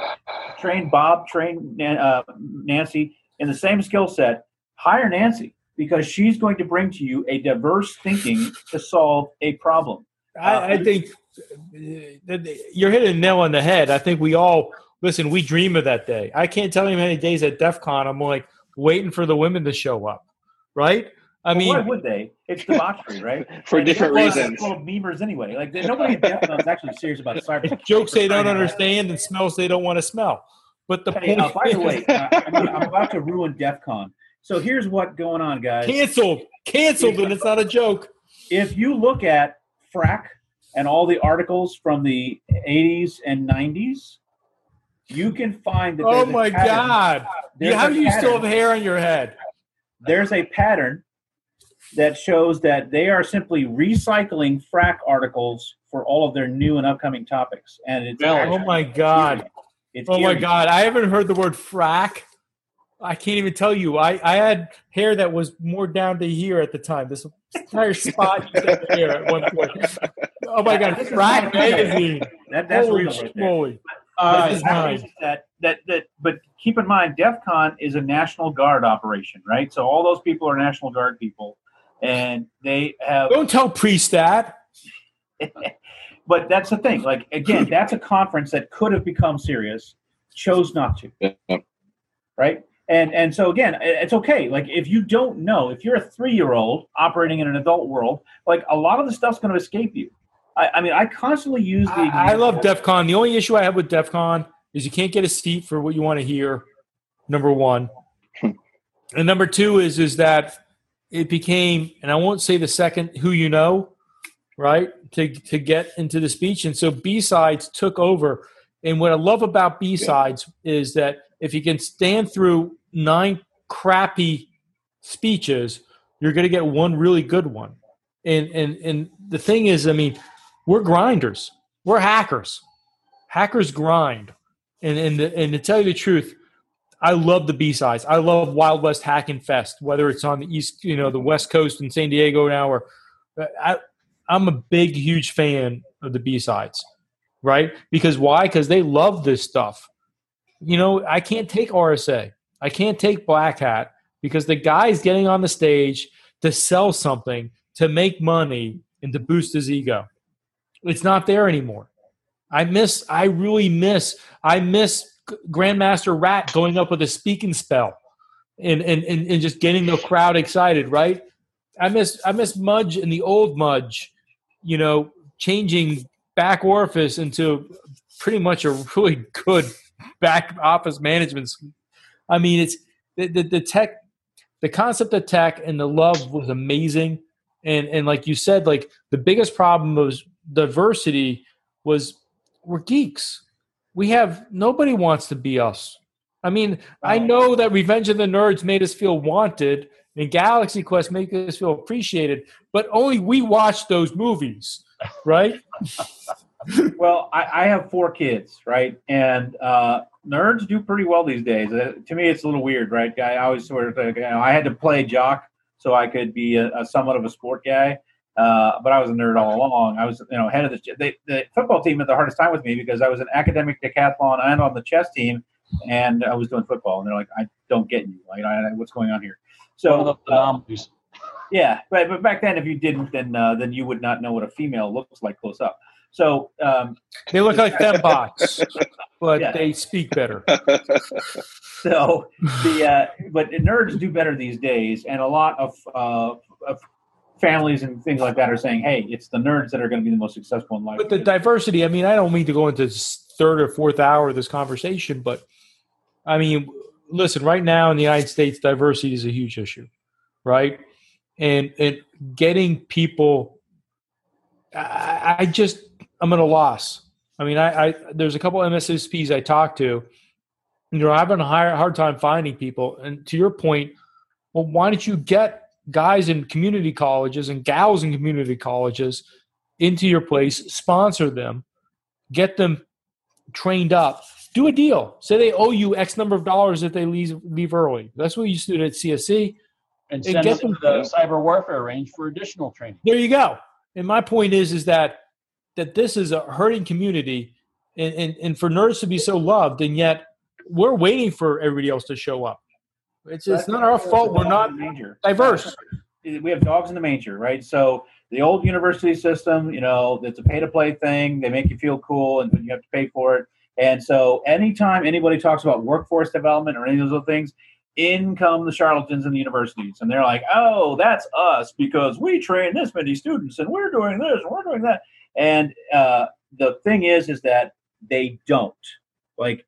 train Bob, train uh, Nancy in the same skill set, hire Nancy because she's going to bring to you a diverse thinking to solve a problem.
I, uh, I think uh, uh, you're hitting a nail on the head. I think we all listen. We dream of that day. I can't tell you how many days at DEF CON I'm like waiting for the women to show up. Right? I
Well, why would they? It's debauchery, right?
For
And
different reasons.
Full of memers anyway. Like nobody in is actually serious about cybersecurity.
jokes they don't understand and smells they don't want to smell. But the
Hey,
point
uh, by the way, uh, I'm, I'm about to ruin DEF CON. So here's what going on, guys.
canceled, canceled, and it's not a joke.
if you look at Phrack and all the articles from the 80s and 90s, you can find that.
Oh my God! How do you still have hair on your head?
There's a pattern that shows that they are simply recycling Phrack articles for all of their new and upcoming topics, and it's
Really?
Oh my God!
It's
Oh my. God! I haven't heard the word Phrack. I can't even tell you. I, I had hair that was more down to here at the time. This entire spot you said hair at one point. Oh my God!
This is Phrack
magazine.
That, that's
Holy
real right there.
schmoly!
All
But
right.
This is
the fact
mine.
is that, that that but keep in mind DEF CON is a National Guard operation, right? So all those people are National Guard people and they have
Don't tell priest that.
but that's the thing. Like again, that's a conference that could have become serious, chose not to.
Yeah.
Right? And and so again, it's okay. Like if you don't know, if you're a three year old operating in an adult world, like a lot of the stuff's gonna escape you. I, I mean I constantly use the
I, I love
example-
DEF CON. The only issue I have with DEF CON is you can't get a seat for what you want to hear. Number one, and number two is is that it became, and I won't say the second who you know, right? To to get into the speech, and so BSides took over. And what I love about BSides is that if you can stand through nine crappy speeches, you're going to get one really good one. And and and the thing is, I mean, we're grinders. We're hackers. Hackers grind. And and and to tell you the truth, I love the BSides. I love Wild West Hacking Fest, whether it's on the east, you know, the West Coast in San Diego now, or I, I'm a big, huge fan of the BSides, right? Because why? Because they love this stuff. You know, I can't take RSA. I can't take Black Hat because the guy's getting on the stage to sell something, to make money, and to boost his ego. It's not there anymore. I miss, I really miss, I miss Grandmaster Rat going up with a speaking spell and, and, and, and just getting the crowd excited, right? I miss, I miss Mudge and the old Mudge, you know, changing back orifice into pretty much a really good back office management. I mean, it's the, the, the tech, the concept of tech and the love was amazing. And and like you said, like the biggest problem was diversity was we're geeks. We have nobody wants to be us. I mean, I know that Revenge of the Nerds made us feel wanted and Galaxy Quest made us feel appreciated, but only we watch those movies, right?
well, I, I, have four kids, right? And uh, nerds do pretty well these days. Uh, to me, it's a little weird, right? I always sort of, you know, I had to play jock so I could be a, a somewhat of a sport guy. Uh, but I was a nerd all along. I was, you know, head of the, they, the football team had the hardest time with me because I was an academic decathlon and on the chess team, and I was doing football. And they're like, "I don't get you. Like, I, what's going on here?" So, uh, yeah, but but back then, if you didn't, then uh, then you would not know what a female looks like close up. So um,
they look like fembots, but yeah. they speak better.
so the uh, but nerds do better these days, and a lot of, uh, of families and things like that are saying, "Hey, it's the nerds that are going to be the most successful in life."
But the diversity, I mean, I don't mean to go into third or fourth hour of this conversation, but I mean, listen, right now in the United States, diversity is a huge issue, right? And and getting people, I, I just I'm at a loss. I mean, I, I there's a couple MSSPs I talked to, you know, I've been a hard, hard time finding people. And to your point, well, why don't you get guys in community colleges and gals in community colleges into your place, sponsor them, get them trained up, do a deal. Say they owe you X number of dollars if they leave leave early. That's what you used to do at CSC.
And send and get them to the cyber warfare range for additional training.
There you go. And my point is, is that that this is a hurting community, and, and, and for nerds to be so loved, and yet we're waiting for everybody else to show up. It's, it's not our fault. We're not diverse.
We have dogs in the manger, right? So the old university system, you know, it's a pay to play thing. They make you feel cool, and you have to pay for it. And so, anytime anybody talks about workforce development or any of those other things, in come the charlatans in the universities, and they're like, "Oh, that's us because we train this many students, and we're doing this, and we're doing that." And uh, the thing is, is that they don't. Like,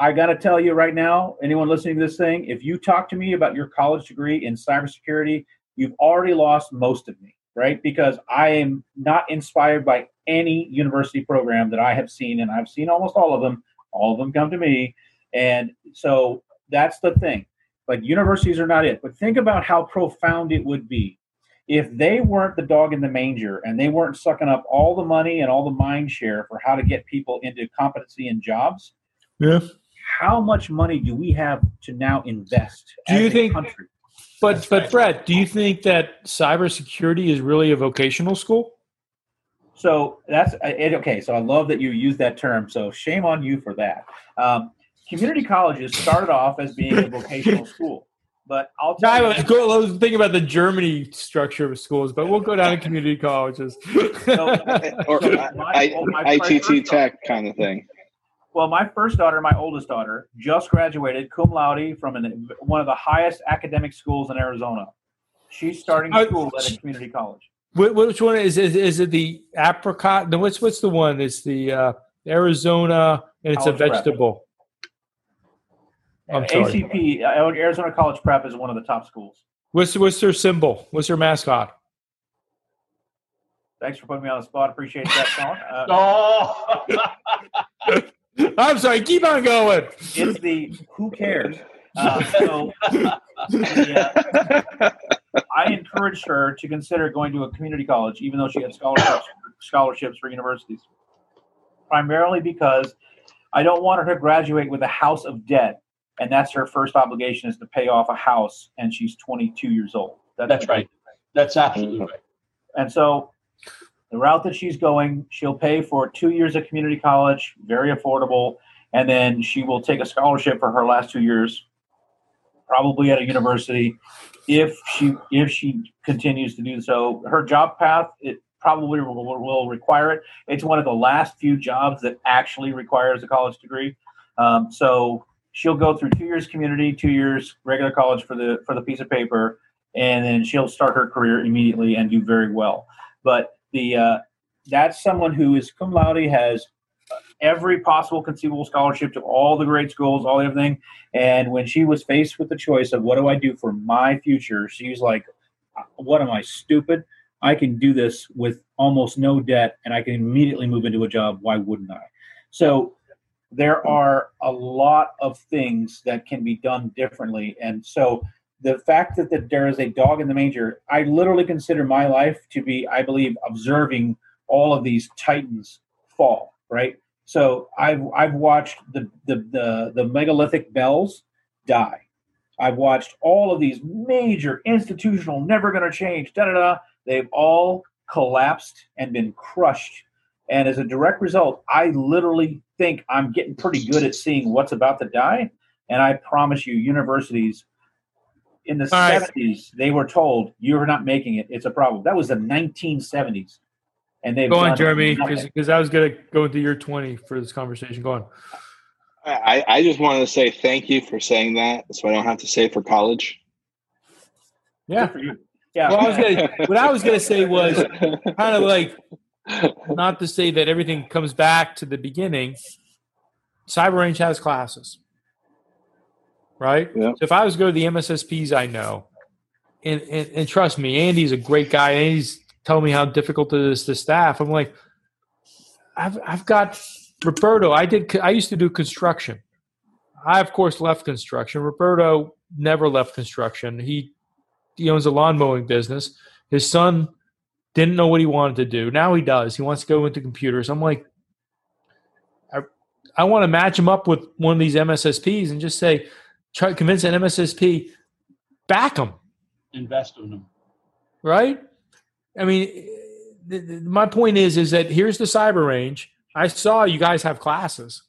I got to tell you right now, anyone listening to this thing, if you talk to me about your college degree in cybersecurity, you've already lost most of me, right? Because I am not inspired by any university program that I have seen, and I've seen almost all of them. All of them come to me. And so that's the thing. Like, universities are not it. But think about how profound it would be if they weren't the dog in the manger and they weren't sucking up all the money and all the mind share for how to get people into competency and jobs,
yeah.
How much money do we have to now invest?
Do you think? Country? But but Fred, do you think that cybersecurity is really a vocational school?
So that's it, okay. So I love that you use that term. So shame on you for that. Um, community colleges started off as being a vocational school. But I'll tell I
was, you. I was thinking about the Germany structure of schools, but we'll go down to community colleges.
so, or so my, I, ITT Tech kind of thing.
Well, my first daughter, my oldest daughter, just graduated cum laude from an, one of the highest academic schools in Arizona. She's starting school at a community college.
Which one is is, is it the apricot? No, what's what's the one? It's the uh, Arizona, and it's college a vegetable.
I'm ACP, uh, Arizona College Prep, is one of the top schools.
What's what's their symbol? What's their mascot?
Thanks for putting me on the spot. Appreciate that, Sean.
Uh, oh. I'm sorry. Keep on going.
It's the who cares. Uh, so, yeah, I encouraged her to consider going to a community college, even though she had scholarships scholarships for universities. Primarily because I don't want her to graduate with a house of debt and that's her first obligation is to pay off a house, and she's 22 years old.
That's, that's right. That's absolutely right.
And so, the route that she's going, she'll pay for two years of community college, very affordable, and then she will take a scholarship for her last two years, probably at a university. If she if she continues to do so, her job path it probably will, will require it. It's one of the last few jobs that actually requires a college degree. Um, so she'll go through two years community, two years regular college for the for the piece of paper, and then she'll start her career immediately and do very well. But the uh, that's someone who is cum laude, has every possible conceivable scholarship to all the great schools, all everything. And when she was faced with the choice of what do I do for my future, she's like, "What am I stupid? I can do this with almost no debt and I can immediately move into a job. Why wouldn't I? So there are a lot of things that can be done differently. And so the fact that, that there is a dog in the manger, I literally consider my life to be, I believe, observing all of these titans fall, right? So I've I've watched the the the, the megalithic bells die. I've watched all of these major institutional, never going to change, da da da. They've all collapsed and been crushed. And as a direct result, I literally think I'm getting pretty good at seeing what's about to die. And I promise you, universities in the
All right.
70s, they were told, you're not making it. It's a problem. That was the 1970s. And they've
Go on, Jeremy,
nothing.
because I was going to go into year 20 for this conversation. Go on.
I, I just wanted to say thank you for saying that, so I don't have to say for college.
Yeah.
Good for you. Yeah.
Well, I was gonna, what I was going to say was kind of like not to say that everything comes back to the beginning. Cyber Range has classes, right?
Yeah.
So if I was to go to the MSSPs I know, and, and, and trust me, Andy's a great guy, and he's telling me how difficult it is to staff. I'm like, I've I've got Roberto. I did. I used to do construction. I of course left construction. Roberto never left construction. He he owns a lawn mowing business. His son didn't know what he wanted to do. Now he does. He wants to go into computers. I'm like, I, I want to match him up with one of these MSSPs and just say, try to convince an MSSP, back them,
Invest in them.
right? I mean, th- th- my point is, is that here's the cyber range. I saw you guys have classes.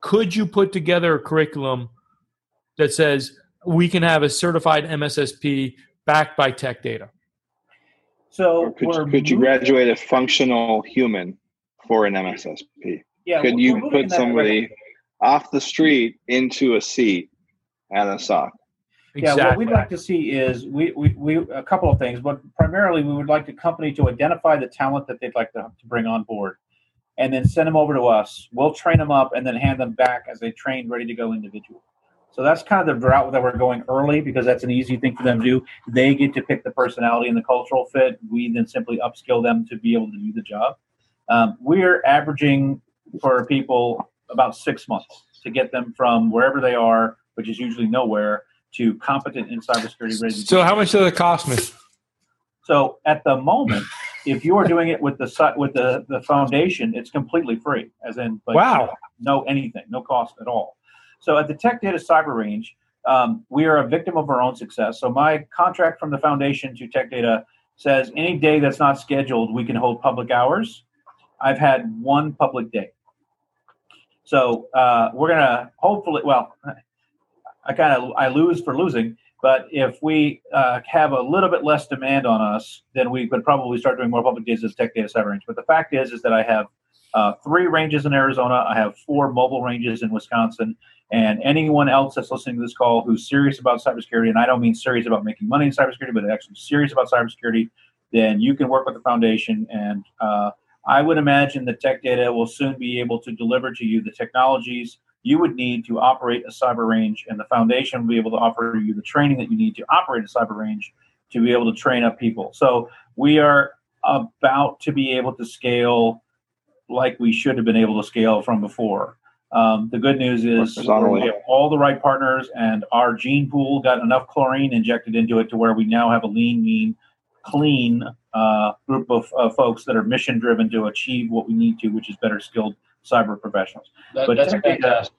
Could you put together a curriculum that says we can have a certified MSSP backed by tech data?
So
Or could,
we're
could you graduate a functional human for an MSSP?
Yeah,
Could you put somebody
direction.
off the street into a seat at a SOC?
Yeah, what we'd like to see is we, we, we a couple of things, but primarily we would like the company to identify the talent that they'd like to, to bring on board, and then send them over to us. We'll train them up and then hand them back as they train, ready to go individual. So that's kind of the route that we're going early because that's an easy thing for them to do. They get to pick the personality and the cultural fit. We then simply upskill them to be able to do the job. Um, we're averaging for people about six months to get them from wherever they are, which is usually nowhere, to competent in cybersecurity ready.
So how much does it cost me?
so at the moment, if you are doing it with the with the, the foundation, it's completely free, as in like,
Wow.
no anything, no cost at all. So at the Tech Data Cyber Range, um, we are a victim of our own success. So my contract from the foundation to Tech Data says any day that's not scheduled, we can hold public hours. I've had one public day. So uh, we're gonna hopefully, well, I kind of I lose for losing. But if we uh, have a little bit less demand on us, then we could probably start doing more public days as Tech Data Cyber Range. But the fact is, is that I have uh, three ranges in Arizona. I have four mobile ranges in Wisconsin. And anyone else that's listening to this call who's serious about cybersecurity, and I don't mean serious about making money in cybersecurity, but actually serious about cybersecurity, then you can work with the foundation. And uh, I would imagine that Tech Data will soon be able to deliver to you the technologies you would need to operate a cyber range, and the foundation will be able to offer you the training that you need to operate a cyber range to be able to train up people. So we are about to be able to scale like we should have been able to scale from before. Um, the good news is we have all the right partners, and our gene pool got enough chlorine injected into it to where we now have a lean, mean, clean uh, group of uh, folks that are mission driven to achieve what we need to, which is better skilled cyber professionals.
That,
But
that's
Tech Data-
fantastic.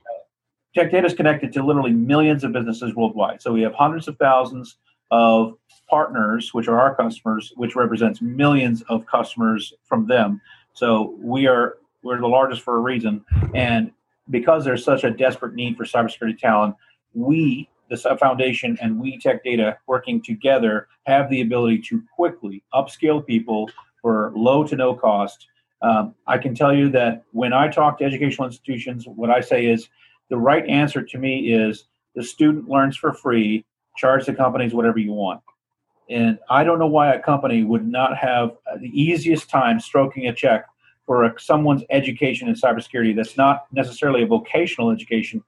Tech Data is connected to literally millions of businesses worldwide. So we have hundreds of thousands of partners, which are our customers, which represents millions of customers from them. So we are we're the largest for a reason, and because there's such a desperate need for cybersecurity talent, we, the Foundation, and we Tech Data, working together, have the ability to quickly upskill people for low to no cost. Um, I can tell you that when I talk to educational institutions, what I say is the right answer to me is the student learns for free, charge the companies whatever you want. And I don't know why a company would not have the easiest time stroking a check for a, someone's education in cybersecurity that's not necessarily a vocational education,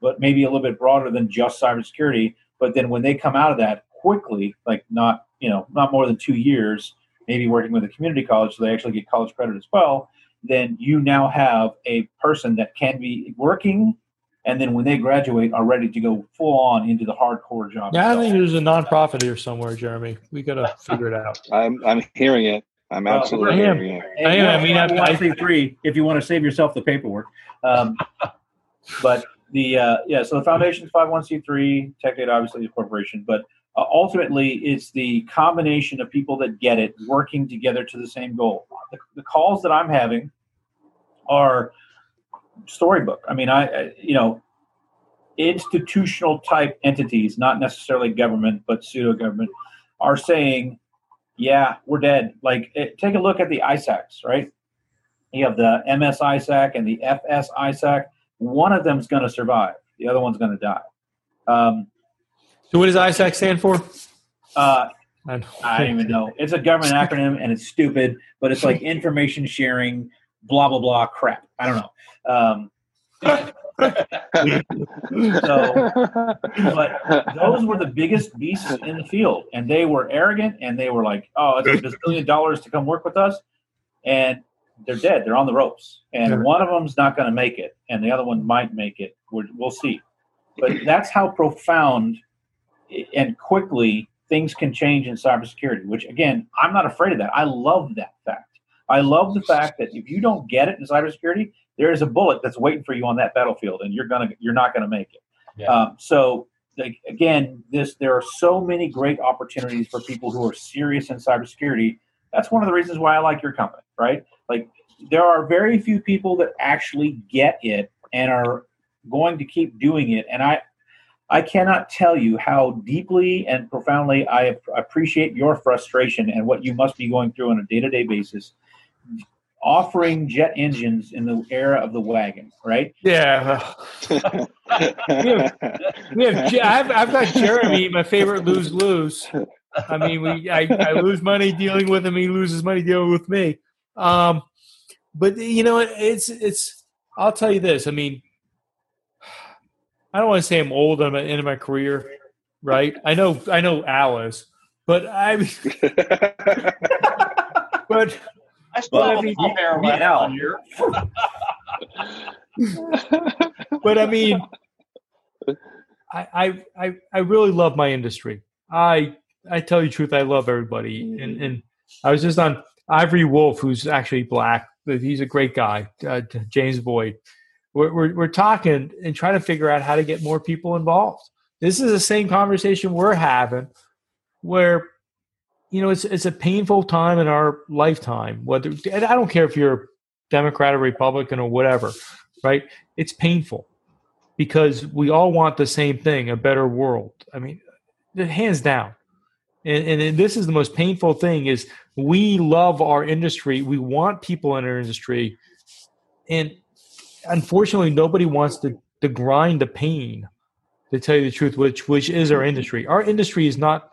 but maybe a little bit broader than just cybersecurity. But then when they come out of that quickly, like not, you know, not more than two years, maybe working with a community college so they actually get college credit as well, then you now have a person that can be working and then when they graduate are ready to go full on into the hardcore job.
Yeah, I think there's a nonprofit here somewhere, Jeremy. We got to figure it out.
I'm I'm hearing it. I'm
Well,
absolutely
I am.
hearing it.
And
I am, I
you
mean,
know,
I- I-
say three if you want to save yourself the paperwork. Um, but the uh, yeah, so the foundation's five one c three. Tech Data obviously a corporation, but uh, ultimately it's the combination of people that get it working together to the same goal. The, the calls that I'm having are storybook. I mean, I, I you know institutional type entities, not necessarily government, but pseudo government, are saying, yeah, we're dead. Like, it, take a look at the ISACs, right? You have the MS ISAC and the FS ISAC. One of them's going to survive, the other one's going to die. Um,
So, what does ISAC stand for?
uh,
I
don't even know. It's a government acronym and it's stupid, but it's like information sharing, blah, blah, blah crap. I don't know. Um, So- but those were the biggest beasts in the field, and they were arrogant, and they were like, "Oh, it's a bazillion dollars to come work with us," and they're dead. They're on the ropes, and one of them's not going to make it, and the other one might make it. We're, we'll see. But that's how profound and quickly things can change in cybersecurity. Which, again, I'm not afraid of that. I love that fact. I love the fact that if you don't get it in cybersecurity, there is a bullet that's waiting for you on that battlefield, and you're gonna you're not gonna make it.
Yeah.
Um, so like, again, this there are so many great opportunities for people who are serious in cybersecurity. That's one of the reasons why I like your company, right? Like there are very few people that actually get it and are going to keep doing it. And I I cannot tell you how deeply and profoundly I appreciate your frustration and what you must be going through on a day-to-day basis offering jet engines in the era of the wagon, right?
Yeah. We have, Je- I've, I've got Jeremy, my favorite lose lose. I mean, we I, I lose money dealing with him. He loses money dealing with me. Um, but you know, it's it's. I'll tell you this. I mean, I don't want to say I'm old. I'm at the end of my career, right? I know I know Al is, but I but
I still have
I mean,
little hair
me
left
and Al.
on here.
but I mean, I, I I I really love my industry. I I tell you the truth, I love everybody, and and I was just on Ivory Wolf, who's actually black. He's a great guy, uh, James Boyd. We're, we're we're talking and trying to figure out how to get more people involved. This is the same conversation we're having, where you know it's it's a painful time in our lifetime. Whether I don't care if you're Democrat or Republican or whatever, right? It's painful because we all want the same thing a better world i mean hands down and, and this is the most painful thing is we love our industry we want people in our industry and unfortunately nobody wants to, to grind the pain to tell you the truth which which is our industry our industry is not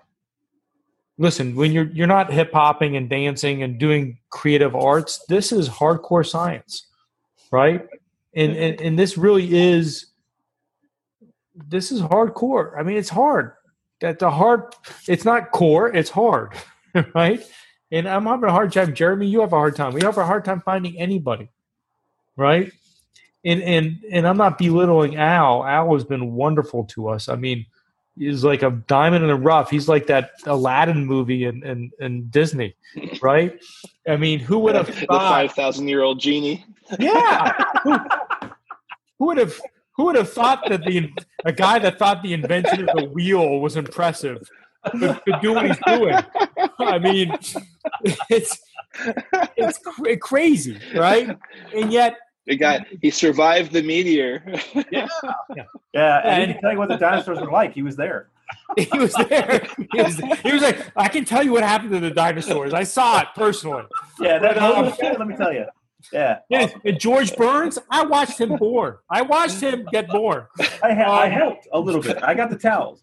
listen when you're you're not hip hopping and dancing and doing creative arts this is hardcore science right and, and and this really is this is hardcore. I mean, it's hard. That the hard, it's not core, it's hard, right? And I'm having a hard time. Jeremy, you have a hard time. We have a hard time finding anybody, right? And and and I'm not belittling Al. Al has been wonderful to us. I mean, he's like a diamond in the rough. He's like that Aladdin movie in in, in Disney, right? I mean, who would have
the
thought?
five thousand year old genie.
Yeah. who, who would have who would have thought that the a guy that thought the invention of the wheel was impressive could, could do what he's doing? I mean, it's it's cra- crazy, right? And yet,
The guy he survived the meteor.
Yeah, and,
And-
he can tell you what the dinosaurs were like. He was there.
he was there. He was, he was like, "I can tell you what happened to the dinosaurs. I saw it personally."
Yeah, that,
But, um,
let me tell you. Yeah,
Yeah, and George Burns, I watched him born. I watched him get born.
I, ha- I
Um,
helped a little bit. I got the towels.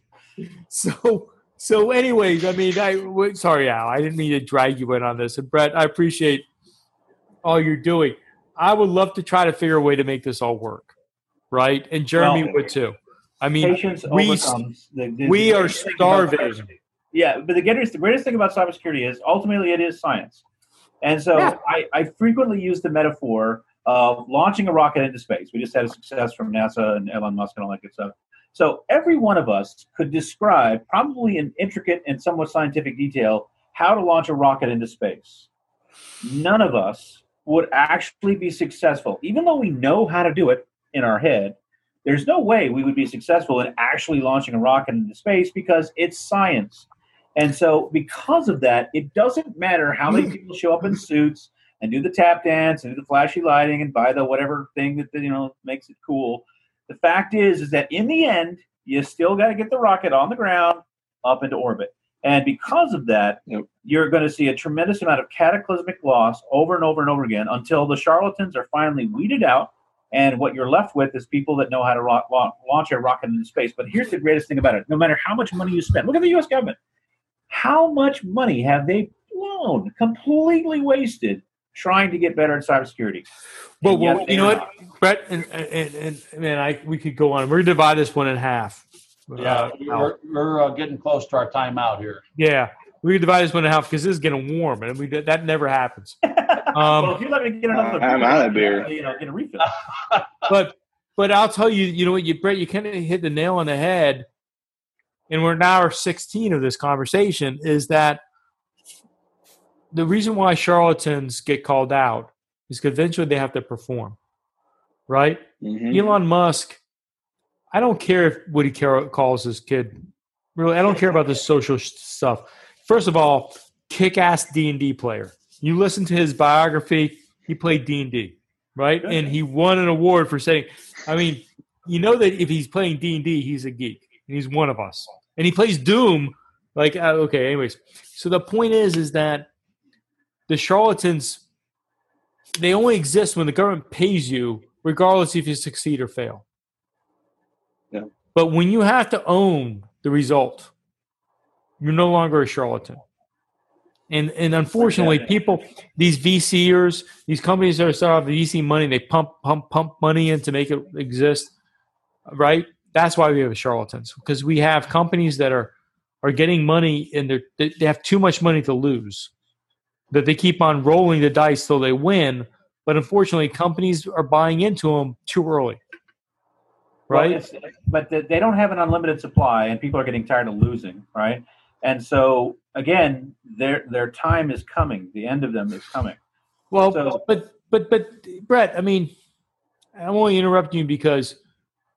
So, so, anyways, I mean, I sorry, Al, I didn't mean to drag you in on this, and Brett, I appreciate all you're doing. I would love to try to figure a way to make this all work, right? And Jeremy
Well,
would too. I mean, we.
The, the-
we
the
are
great thing about
starving.
Yeah, but the greatest, the greatest thing about cybersecurity is ultimately it is science. And so
Yeah.
I, I frequently use the metaphor of launching a rocket into space. We just had a success from NASA and Elon Musk and all that good stuff. So every one of us could describe, probably in intricate and somewhat scientific detail, how to launch a rocket into space. None of us would actually be successful, even though we know how to do it in our head. There's no way we would be successful in actually launching a rocket into space because it's science. And so, because of that, it doesn't matter how many hmm. people show up in suits and do the tap dance and do the flashy lighting and buy the whatever thing that you know makes it cool. The fact is, is that in the end, you still got to get the rocket on the ground up into orbit. And because of that,
Yep.
you're going to see a tremendous amount of cataclysmic loss over and over and over again until the charlatans are finally weeded out. And what you're left with is people that know how to ro- la- launch a rocket into space. But here's the greatest thing about it no matter how much money you spend, look at the US government. How much money have they blown, completely wasted, trying to get better at cybersecurity?
Well, well you know
are
what, Brett, and, and, and man, I we could go on. We're gonna divide this one in half.
Yeah,
Uh,
we're, we're uh, getting close to our timeout here.
yeah. We could divide this one in half because this is getting warm, and we that never happens.
well,
Um,
if you let me get another,
I'm out of beer.
You know, get a refill.
but but I'll tell you, you know what, you Brett, you kind of hit the nail on the head. And we're now hour 16 of this conversation is that the reason why charlatans get called out is because eventually they have to perform, right?
Mhm.
Elon Musk, I don't care if he care, calls his kid. Really, I don't care about the social stuff. First of all, kick-ass D and D player. You listen to his biography. He played D and D, right? And he won an award for saying. I mean, you know that if he's playing D and D, he's a geek, and he's one of us. And he plays Doom. Like, uh, okay, anyways. So the point is, is that the charlatans they only exist when the government pays you, regardless if you succeed or fail.
Yeah.
But when you have to own the result, you're no longer a charlatan. And and unfortunately, people, these VCers, these companies that are starting off VC money, they pump pump pump money in to make it exist, right? That's why we have charlatans because we have companies that are are getting money and they're, they they have too much money to lose, that they keep on rolling the dice till they win. But unfortunately, companies are buying into them too early, right?
it's- but the, they don't have an unlimited supply, and people are getting tired of losing, right? And so again, their their time is coming. The end of them is coming.
Well,
So-
but but but Brett, I mean, I'm only interrupting you because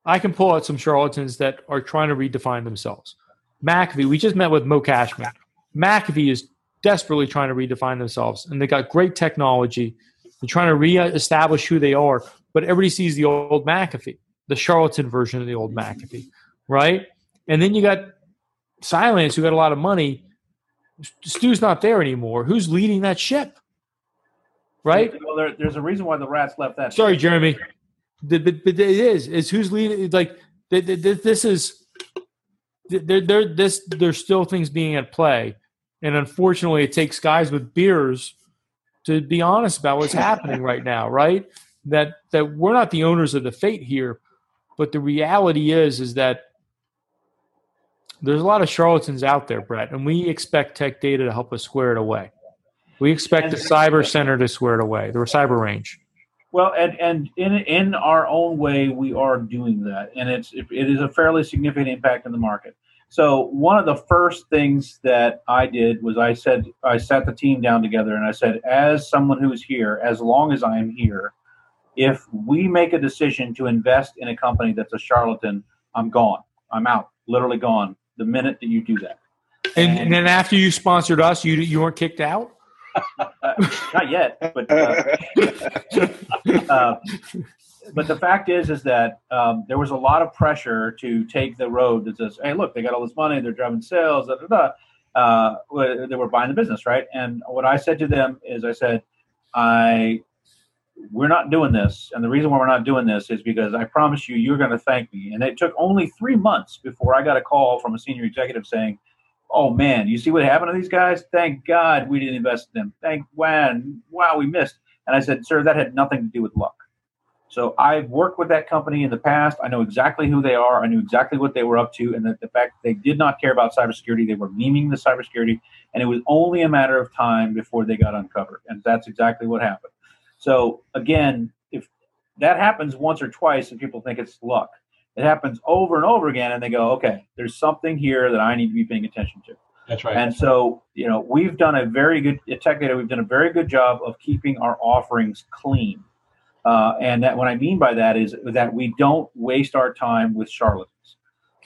I can pull out some charlatans that are trying to redefine themselves. McAfee, we just met with Mo Cashman. McAfee is desperately trying to redefine themselves, and they got great technology. They're trying to reestablish who they are, but everybody sees the old McAfee, the charlatan version of the old McAfee, right? And then you got Cylance, who got a lot of money. Stu's not there anymore. Who's leading that ship? Right?
Well, there, there's a reason why the rats left that.
Sorry, Jeremy. But, but, but it is. It's who's leading. Like th- th- th- this is. There, there, this. There's still things being at play, and unfortunately, it takes guys with beers to be honest about what's happening right now. Right? That that we're not the owners of the fate here, but the reality is is that there's a lot of charlatans out there, Brett, and we expect Tech Data to help us square it away. We expect the Cyber Center to square it away, the Cyber Range.
Well, and and in in our own way, we are doing that, and it's it, is a fairly significant impact in the market. So one of the first things that I did was I said I sat the team down together and I said, as someone who is here, as long as I am here, if we make a decision to invest in a company that's a charlatan, I'm gone. I'm out. Literally gone. The minute that you do that.
And, and then after you sponsored us, you you weren't kicked out.
Not yet, but uh, uh, but the fact is, is that um, there was a lot of pressure to take the road that says, "Hey, look, they got all this money, they're driving sales, da da da." Uh, they were buying the business, right? And what I said to them is, I said, "I, we're not doing this, and the reason why we're not doing this is because I promise you, you're going to thank me." And it took only three months before I got a call from a senior executive saying, "Oh man, you see what happened to these guys? Thank God we didn't invest in them. Thank wow, wow, we missed." And I said, "Sir, that had nothing to do with luck." So I've worked with that company in the past. I know exactly who they are. I knew exactly what they were up to, and that the fact they did not care about cybersecurity. They were memeing the cybersecurity, and it was only a matter of time before they got uncovered. And that's exactly what happened. So again, if that happens once or twice, and people think it's luck, it happens over and over again, and they go, "Okay, there's something here that I need to be paying attention to."
That's right.
And so, you know, we've done a very good at Tech Data. We've done a very good job of keeping our offerings clean. Uh, and that what I mean by that is that we don't waste our time with charlatans.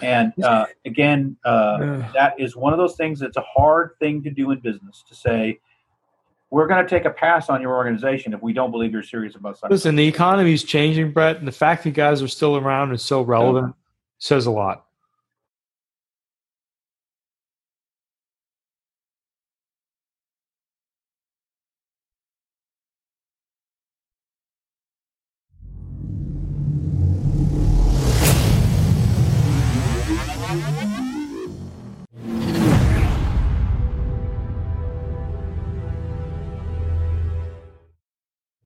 And uh, again, uh, that is one of those things that's a hard thing to do in business to say, we're going to take a pass on your organization if we don't believe you're serious about cyber.
Listen, the economy is changing, Brett, and the fact that you guys are still around and so relevant says a lot.